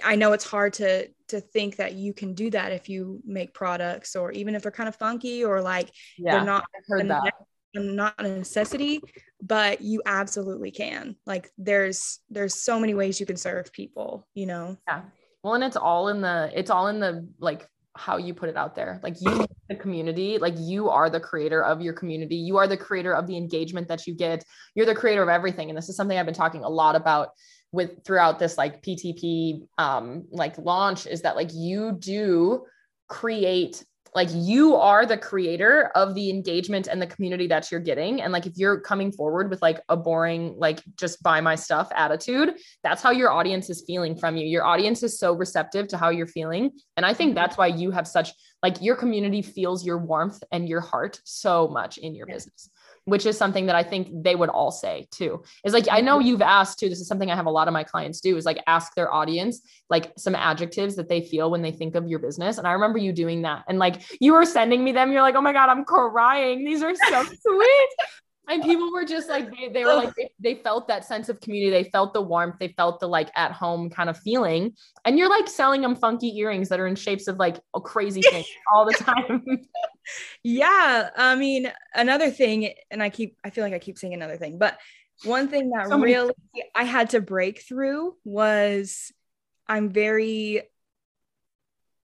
I know it's hard to to think that you can do that if you make products or even if they're kind of funky or like yeah, they're not heard that. not a necessity, but you absolutely can. Like there's there's so many ways you can serve people, you know. Yeah. Well, and it's all in the it's all in the like how you put it out there. Like you [clears throat] the community, like you are the creator of your community. You are the creator of the engagement that you get. You're the creator of everything. And this is something I've been talking a lot about with throughout this like PTP um like launch is that like you do create like you are the creator of the engagement and the community that you're getting. And like if you're coming forward with like a boring like just buy my stuff attitude that's how your audience is feeling from you. Your audience is so receptive to how you're feeling. And i think that's why you have such like your community feels your warmth and your heart so much in your business which is something that I think they would all say too. Is like, I know you've asked too. This is something I have a lot of my clients do is like ask their audience like some adjectives that they feel when they think of your business. And I remember you doing that. And like you were sending me them. You're like, oh my God, I'm crying. These are so [laughs] sweet and people were just like they, they were like they, they, felt that sense of community. They felt the warmth. They felt the like at home kind of feeling. And you're like selling them funky earrings that are in shapes of like a crazy thing [laughs] all the time. Yeah. I mean another thing and i keep i feel like i keep saying another thing but one thing that so really i had to break through was i'm very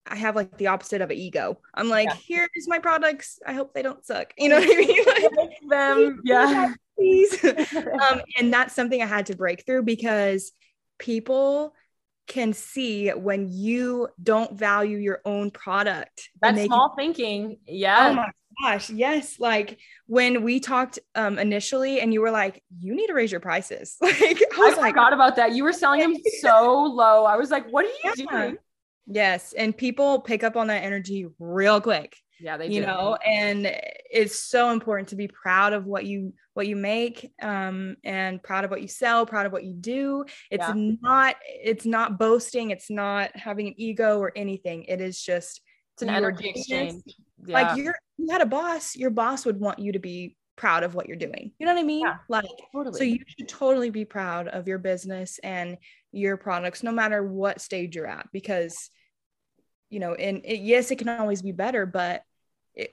I have like the opposite of an ego. I'm like, yeah. here's my products. I hope they don't suck. You know what I mean? [laughs] Like, them, yeah. Please. [laughs] um, and that's something I had to break through because people can see when you don't value your own product. That's small can- thinking. Yeah. Oh my gosh. Yes. Like when we talked um initially and you were like, you need to raise your prices. [laughs] Like I was I like, forgot about that. You were selling them so low. I was like, what are you yeah. doing? Yes. And people pick up on that energy real quick. Yeah, they you do. know, and it's so important to be proud of what you what you make um and proud of what you sell, proud of what you do. It's yeah. not it's not boasting, it's not having an ego or anything. It is just it's an energy exchange. Yeah. Like you're you had a boss, your boss would want you to be proud of what you're doing. You know what I mean? Yeah, like totally. so you should totally be proud of your business and your products no matter what stage you're at because you know and it, yes it can always be better but it,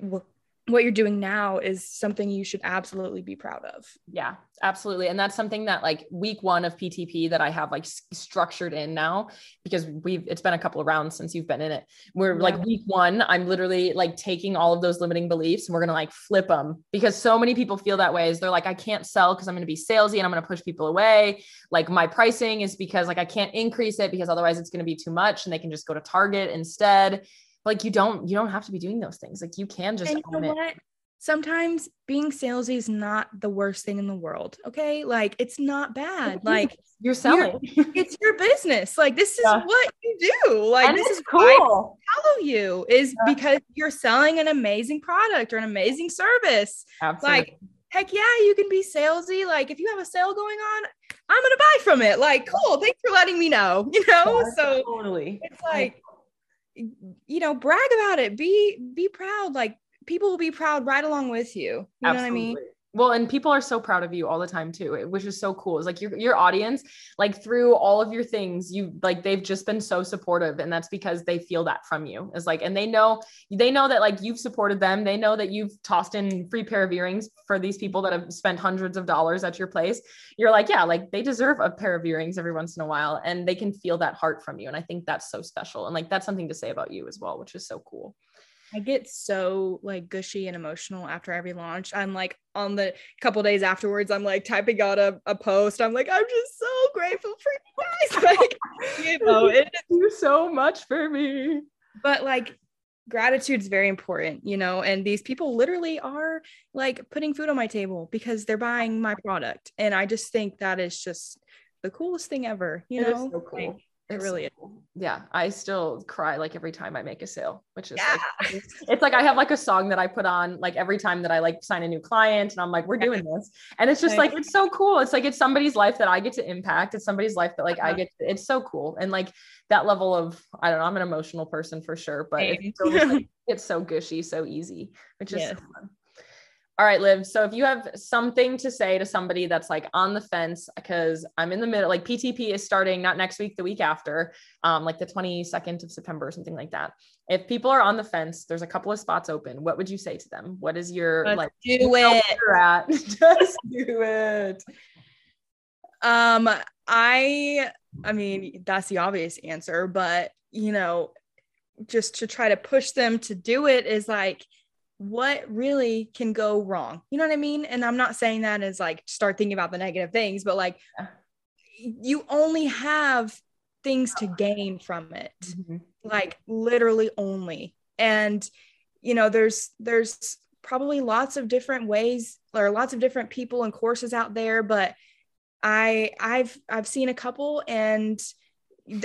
what you're doing now is something you should absolutely be proud of. Yeah, absolutely. And that's something that like week one of PTP that I have like structured in now because we've, it's been a couple of rounds since you've been in it. We're yeah. like week one, I'm literally like taking all of those limiting beliefs and we're going to like flip them because so many people feel that way is they're like, I can't sell because I'm going to be salesy and I'm going to push people away. Like my pricing is because like I can't increase it because otherwise it's going to be too much and they can just go to Target instead like you don't you don't have to be doing those things. Like you can just own you know it. sometimes being salesy is not the worst thing in the world okay? Like it's not bad. like you're selling. you're, [laughs] it's your business. Like this is yeah. what you do. Like and this is cool. I follow you is yeah. because you're selling an amazing product or an amazing service. Absolutely. like heck yeah you can be salesy. Like if you have a sale going on i'm gonna buy from it. Like cool. Thanks for letting me know [laughs] you know? Yeah, so totally. it's like you know brag about it. Be be proud. Like people will be proud right along with you. You Absolutely. know what i mean well and people are so proud of you all the time too eh, which is so cool. It's like your, your audience like through all of your things you like they've just been so supportive and that's because they feel that from you. It's like and they know they know that like you've supported them. They know that you've tossed in free pair of earrings for these people that have spent hundreds of dollars at your place. You're like yeah like they deserve a pair of earrings every once in a while and they can feel that heart from you and i think that's so special and like that's something to say about you as well which is so cool I get so like gushy and emotional after every launch. I'm like on the couple days afterwards, I'm like typing out a, a post. I'm like, I'm just so grateful for you guys. [laughs] Like, you know, [laughs] it do so much for me. But like gratitude is very important, you know, and these people literally are like putting food on my table because they're buying my product. And I just think that is just the coolest thing ever, you it know. so cool. Like, it really is. Yeah, I still cry like every time I make a sale, which is yeah. like it's like I have like a song that I put on like every time that I like sign a new client and I'm like, we're doing this. And it's just like it's so cool. It's like it's somebody's life that I get to impact. It's somebody's life that like I uh-huh. get to, it's so cool. And like that level of I don't know, I'm an emotional person for sure, but it's, like, [laughs] it's so gushy, so easy, which is yes. so fun. All right, Liv. So if you have something to say to somebody that's like on the fence, because I'm in the middle, like PTP is starting not next week, the week after, um, like the 22nd of September or something like that. If people are on the fence, there's a couple of spots open. What would you say to them? What is your Let's like do it? At? [laughs] Just do it. Um, I I mean, that's the obvious answer, but you know, just to try to push them to do it is like what really can go wrong? You know what I mean? And I'm not saying that as like start thinking about the negative things, but like you only have things to gain from it. Mm-hmm. Like literally only. And you know, there's there's probably lots of different ways or lots of different people and courses out there, but I I've I've seen a couple and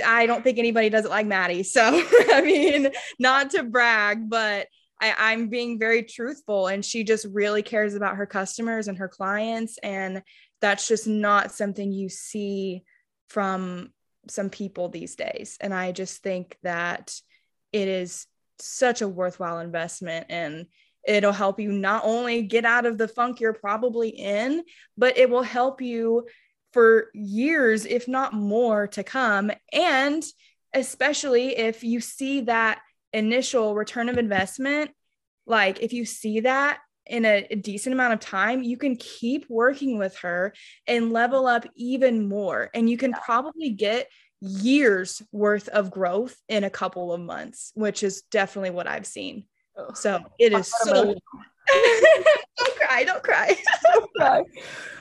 I don't think anybody does it like Maddie. So [laughs] I mean, not to brag, but I, I'm being very truthful and she just really cares about her customers and her clients. And that's just not something you see from some people these days. And I just think that it is such a worthwhile investment and it'll help you not only get out of the funk you're probably in, but it will help you for years, if not more, to come. And especially if you see that initial return of investment, like if you see that in a, a, decent amount of time, you can keep working with her and level up even more. And you can yeah. probably get years worth of growth in a couple of months, which is definitely what I've seen. So it is so [laughs] don't cry, don't cry. [laughs] don't cry.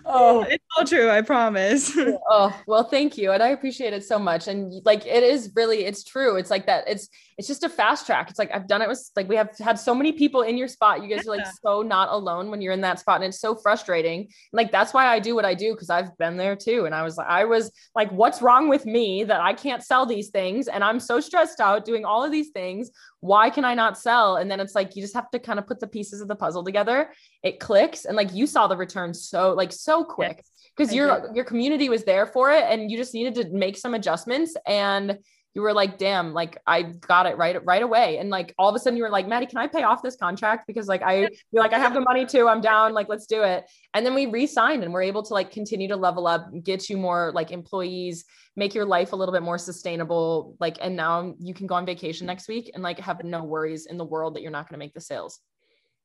Oh, [laughs] it's all true. I promise. oh, well, thank you. And I appreciate it so much. And like, it is really, it's true. It's like that. It's, it's just a fast track. It's like, I've done it with like, we have had so many people in your spot. You guys yeah. are like so not alone when you're in that spot. And it's so frustrating. Like, that's why I do what I do. Cause I've been there too. And I was like, I was like, what's wrong with me that I can't sell these things? And I'm so stressed out doing all of these things. Why can I not sell? And then it's like, you just have to kind of put the pieces of the puzzle together. It clicks. And like, you saw the return so like so quick because yes, your your community was there for it and you just needed to make some adjustments and you were like damn like i got it right right away. And like all of a sudden you were like maddie can i pay off this contract? Because like i you're like i have the money too i'm down like let's do it. And then we re-signed and we're able to like continue to level up get you more like employees make your life a little bit more sustainable. Like and now you can go on vacation next week and like have no worries in the world that you're not going to make the sales.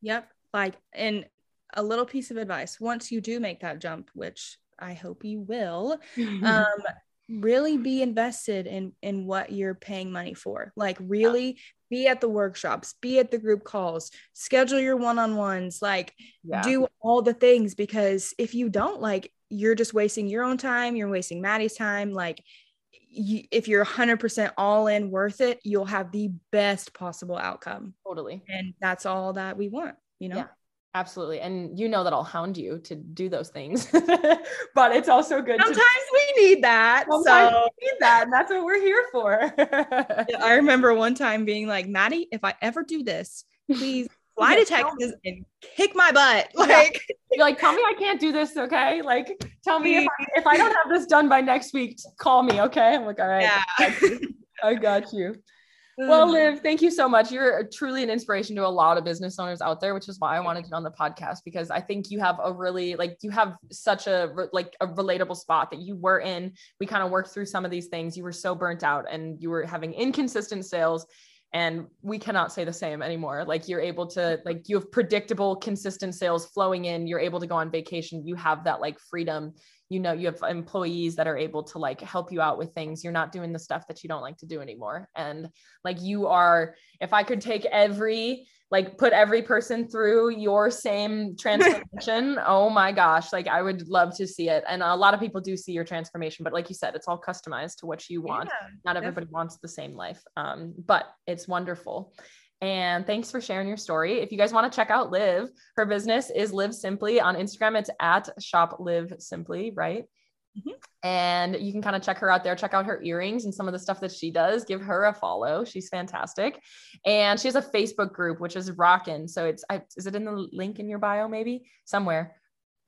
Yep like and a little piece of advice once you do make that jump which i hope you will [laughs] um, really be invested in in what you're paying money for like really yeah. be at the workshops be at the group calls schedule your one-on-ones like yeah. do all the things because if you don't like you're just wasting your own time you're wasting maddie's time like you, if you're 100% all in worth it you'll have the best possible outcome totally and that's all that we want you know yeah. Absolutely. And you know that I'll hound you to do those things. [laughs] but it's also good. Sometimes to- we need that. Sometimes so we need that. And that's what we're here for. I remember one time being like, Maddie, if I ever do this, please [laughs] fly to Texas and kick my butt. Like, yeah. you're like, tell me I can't do this. Okay. Like, tell me if I, if I don't have this done by next week, call me. Okay. I'm like, all right. Yeah. I got you. Well, mm-hmm. Liv, thank you so much. You're truly an inspiration to a lot of business owners out there, which is why I wanted you. on the podcast because I think you have a really like you have such a like a relatable spot that you were in. We kind of worked through some of these things. You were so burnt out and you were having inconsistent sales and we cannot say the same anymore. Like you're able to mm-hmm. like you have predictable consistent sales flowing in. You're able to go on vacation. You have that like freedom you know you have employees that are able to like help you out with things. You're not doing the stuff that you don't like to do anymore. And like you are if i could take every like put every person through your same transformation [laughs] oh my gosh like i would love to see it. And a lot of people do see your transformation but like you said it's all customized to what you want. Yeah, not everybody definitely. wants the same life. Um, but it's wonderful and thanks for sharing your story. If you guys want to check out Liv, her business is Live Simply on Instagram. It's at Shop Live Simply, right? Mm-hmm. And you can kind of check her out there, check out her earrings and some of the stuff that she does. Give her a follow. She's fantastic. And she has a Facebook group, which is rocking. So it's, I, is it in the link in your bio, maybe somewhere?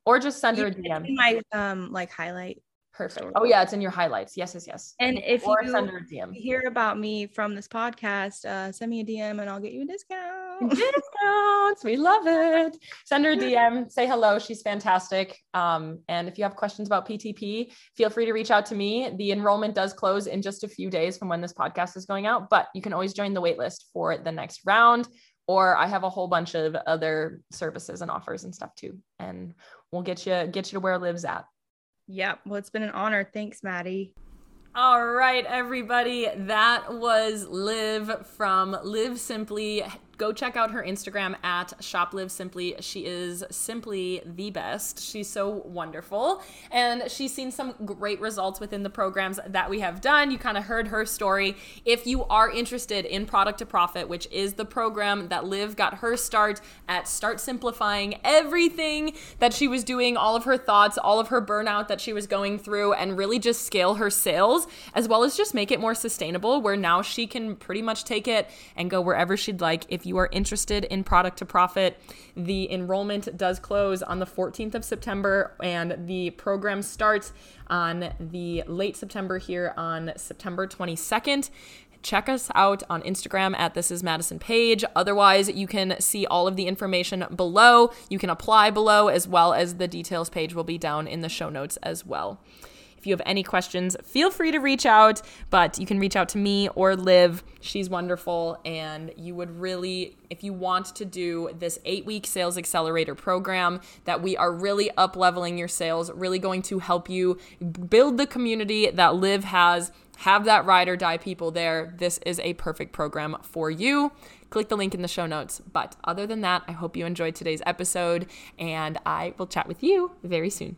Or just send her a DM. my um like highlight Perfect. Oh yeah, it's in your highlights. Yes, yes, yes. And if or you send her a DM. hear about me from this podcast, uh, send me a DM and I'll get you a discount. [laughs] Discounts. We love it. Send her a DM. Say hello. She's fantastic. Um, and if you have questions about PTP, feel free to reach out to me. The enrollment does close in just a few days from when this podcast is going out, but you can always join the waitlist for the next round. Or I have a whole bunch of other services and offers and stuff too. And we'll get you get you to where Liv's at. Yep. Well, it's been an honor. Thanks, Maddie. All right, everybody. That was Liv from Live Simply go check out her Instagram at Shop Live Simply. She is simply the best. She's so wonderful. And she's seen some great results within the programs that we have done. You kind of heard her story. If you are interested in Product to Profit, which is the program that Liv got her start at Start Simplifying everything that she was doing, all of her thoughts, all of her burnout that she was going through, and really just scale her sales, as well as just make it more sustainable, where now she can pretty much take it and go wherever she'd like. If you are interested in product to profit, the enrollment does close on the 14th of September, and the program starts on the late September here on September 22nd check us out on Instagram at This Is Madison Page. Otherwise, you can see all of the information below. You can apply below, as well as the details page will be down in the show notes as well. If you have any questions, feel free to reach out, but you can reach out to me or Liv. She's wonderful. And you would really, if you want to do this eight week sales accelerator program that we are really up leveling your sales, really going to help you build the community that Liv has have that ride or die people there. This is a perfect program for you. Click the link in the show notes. But other than that, I hope you enjoyed today's episode and I will chat with you very soon.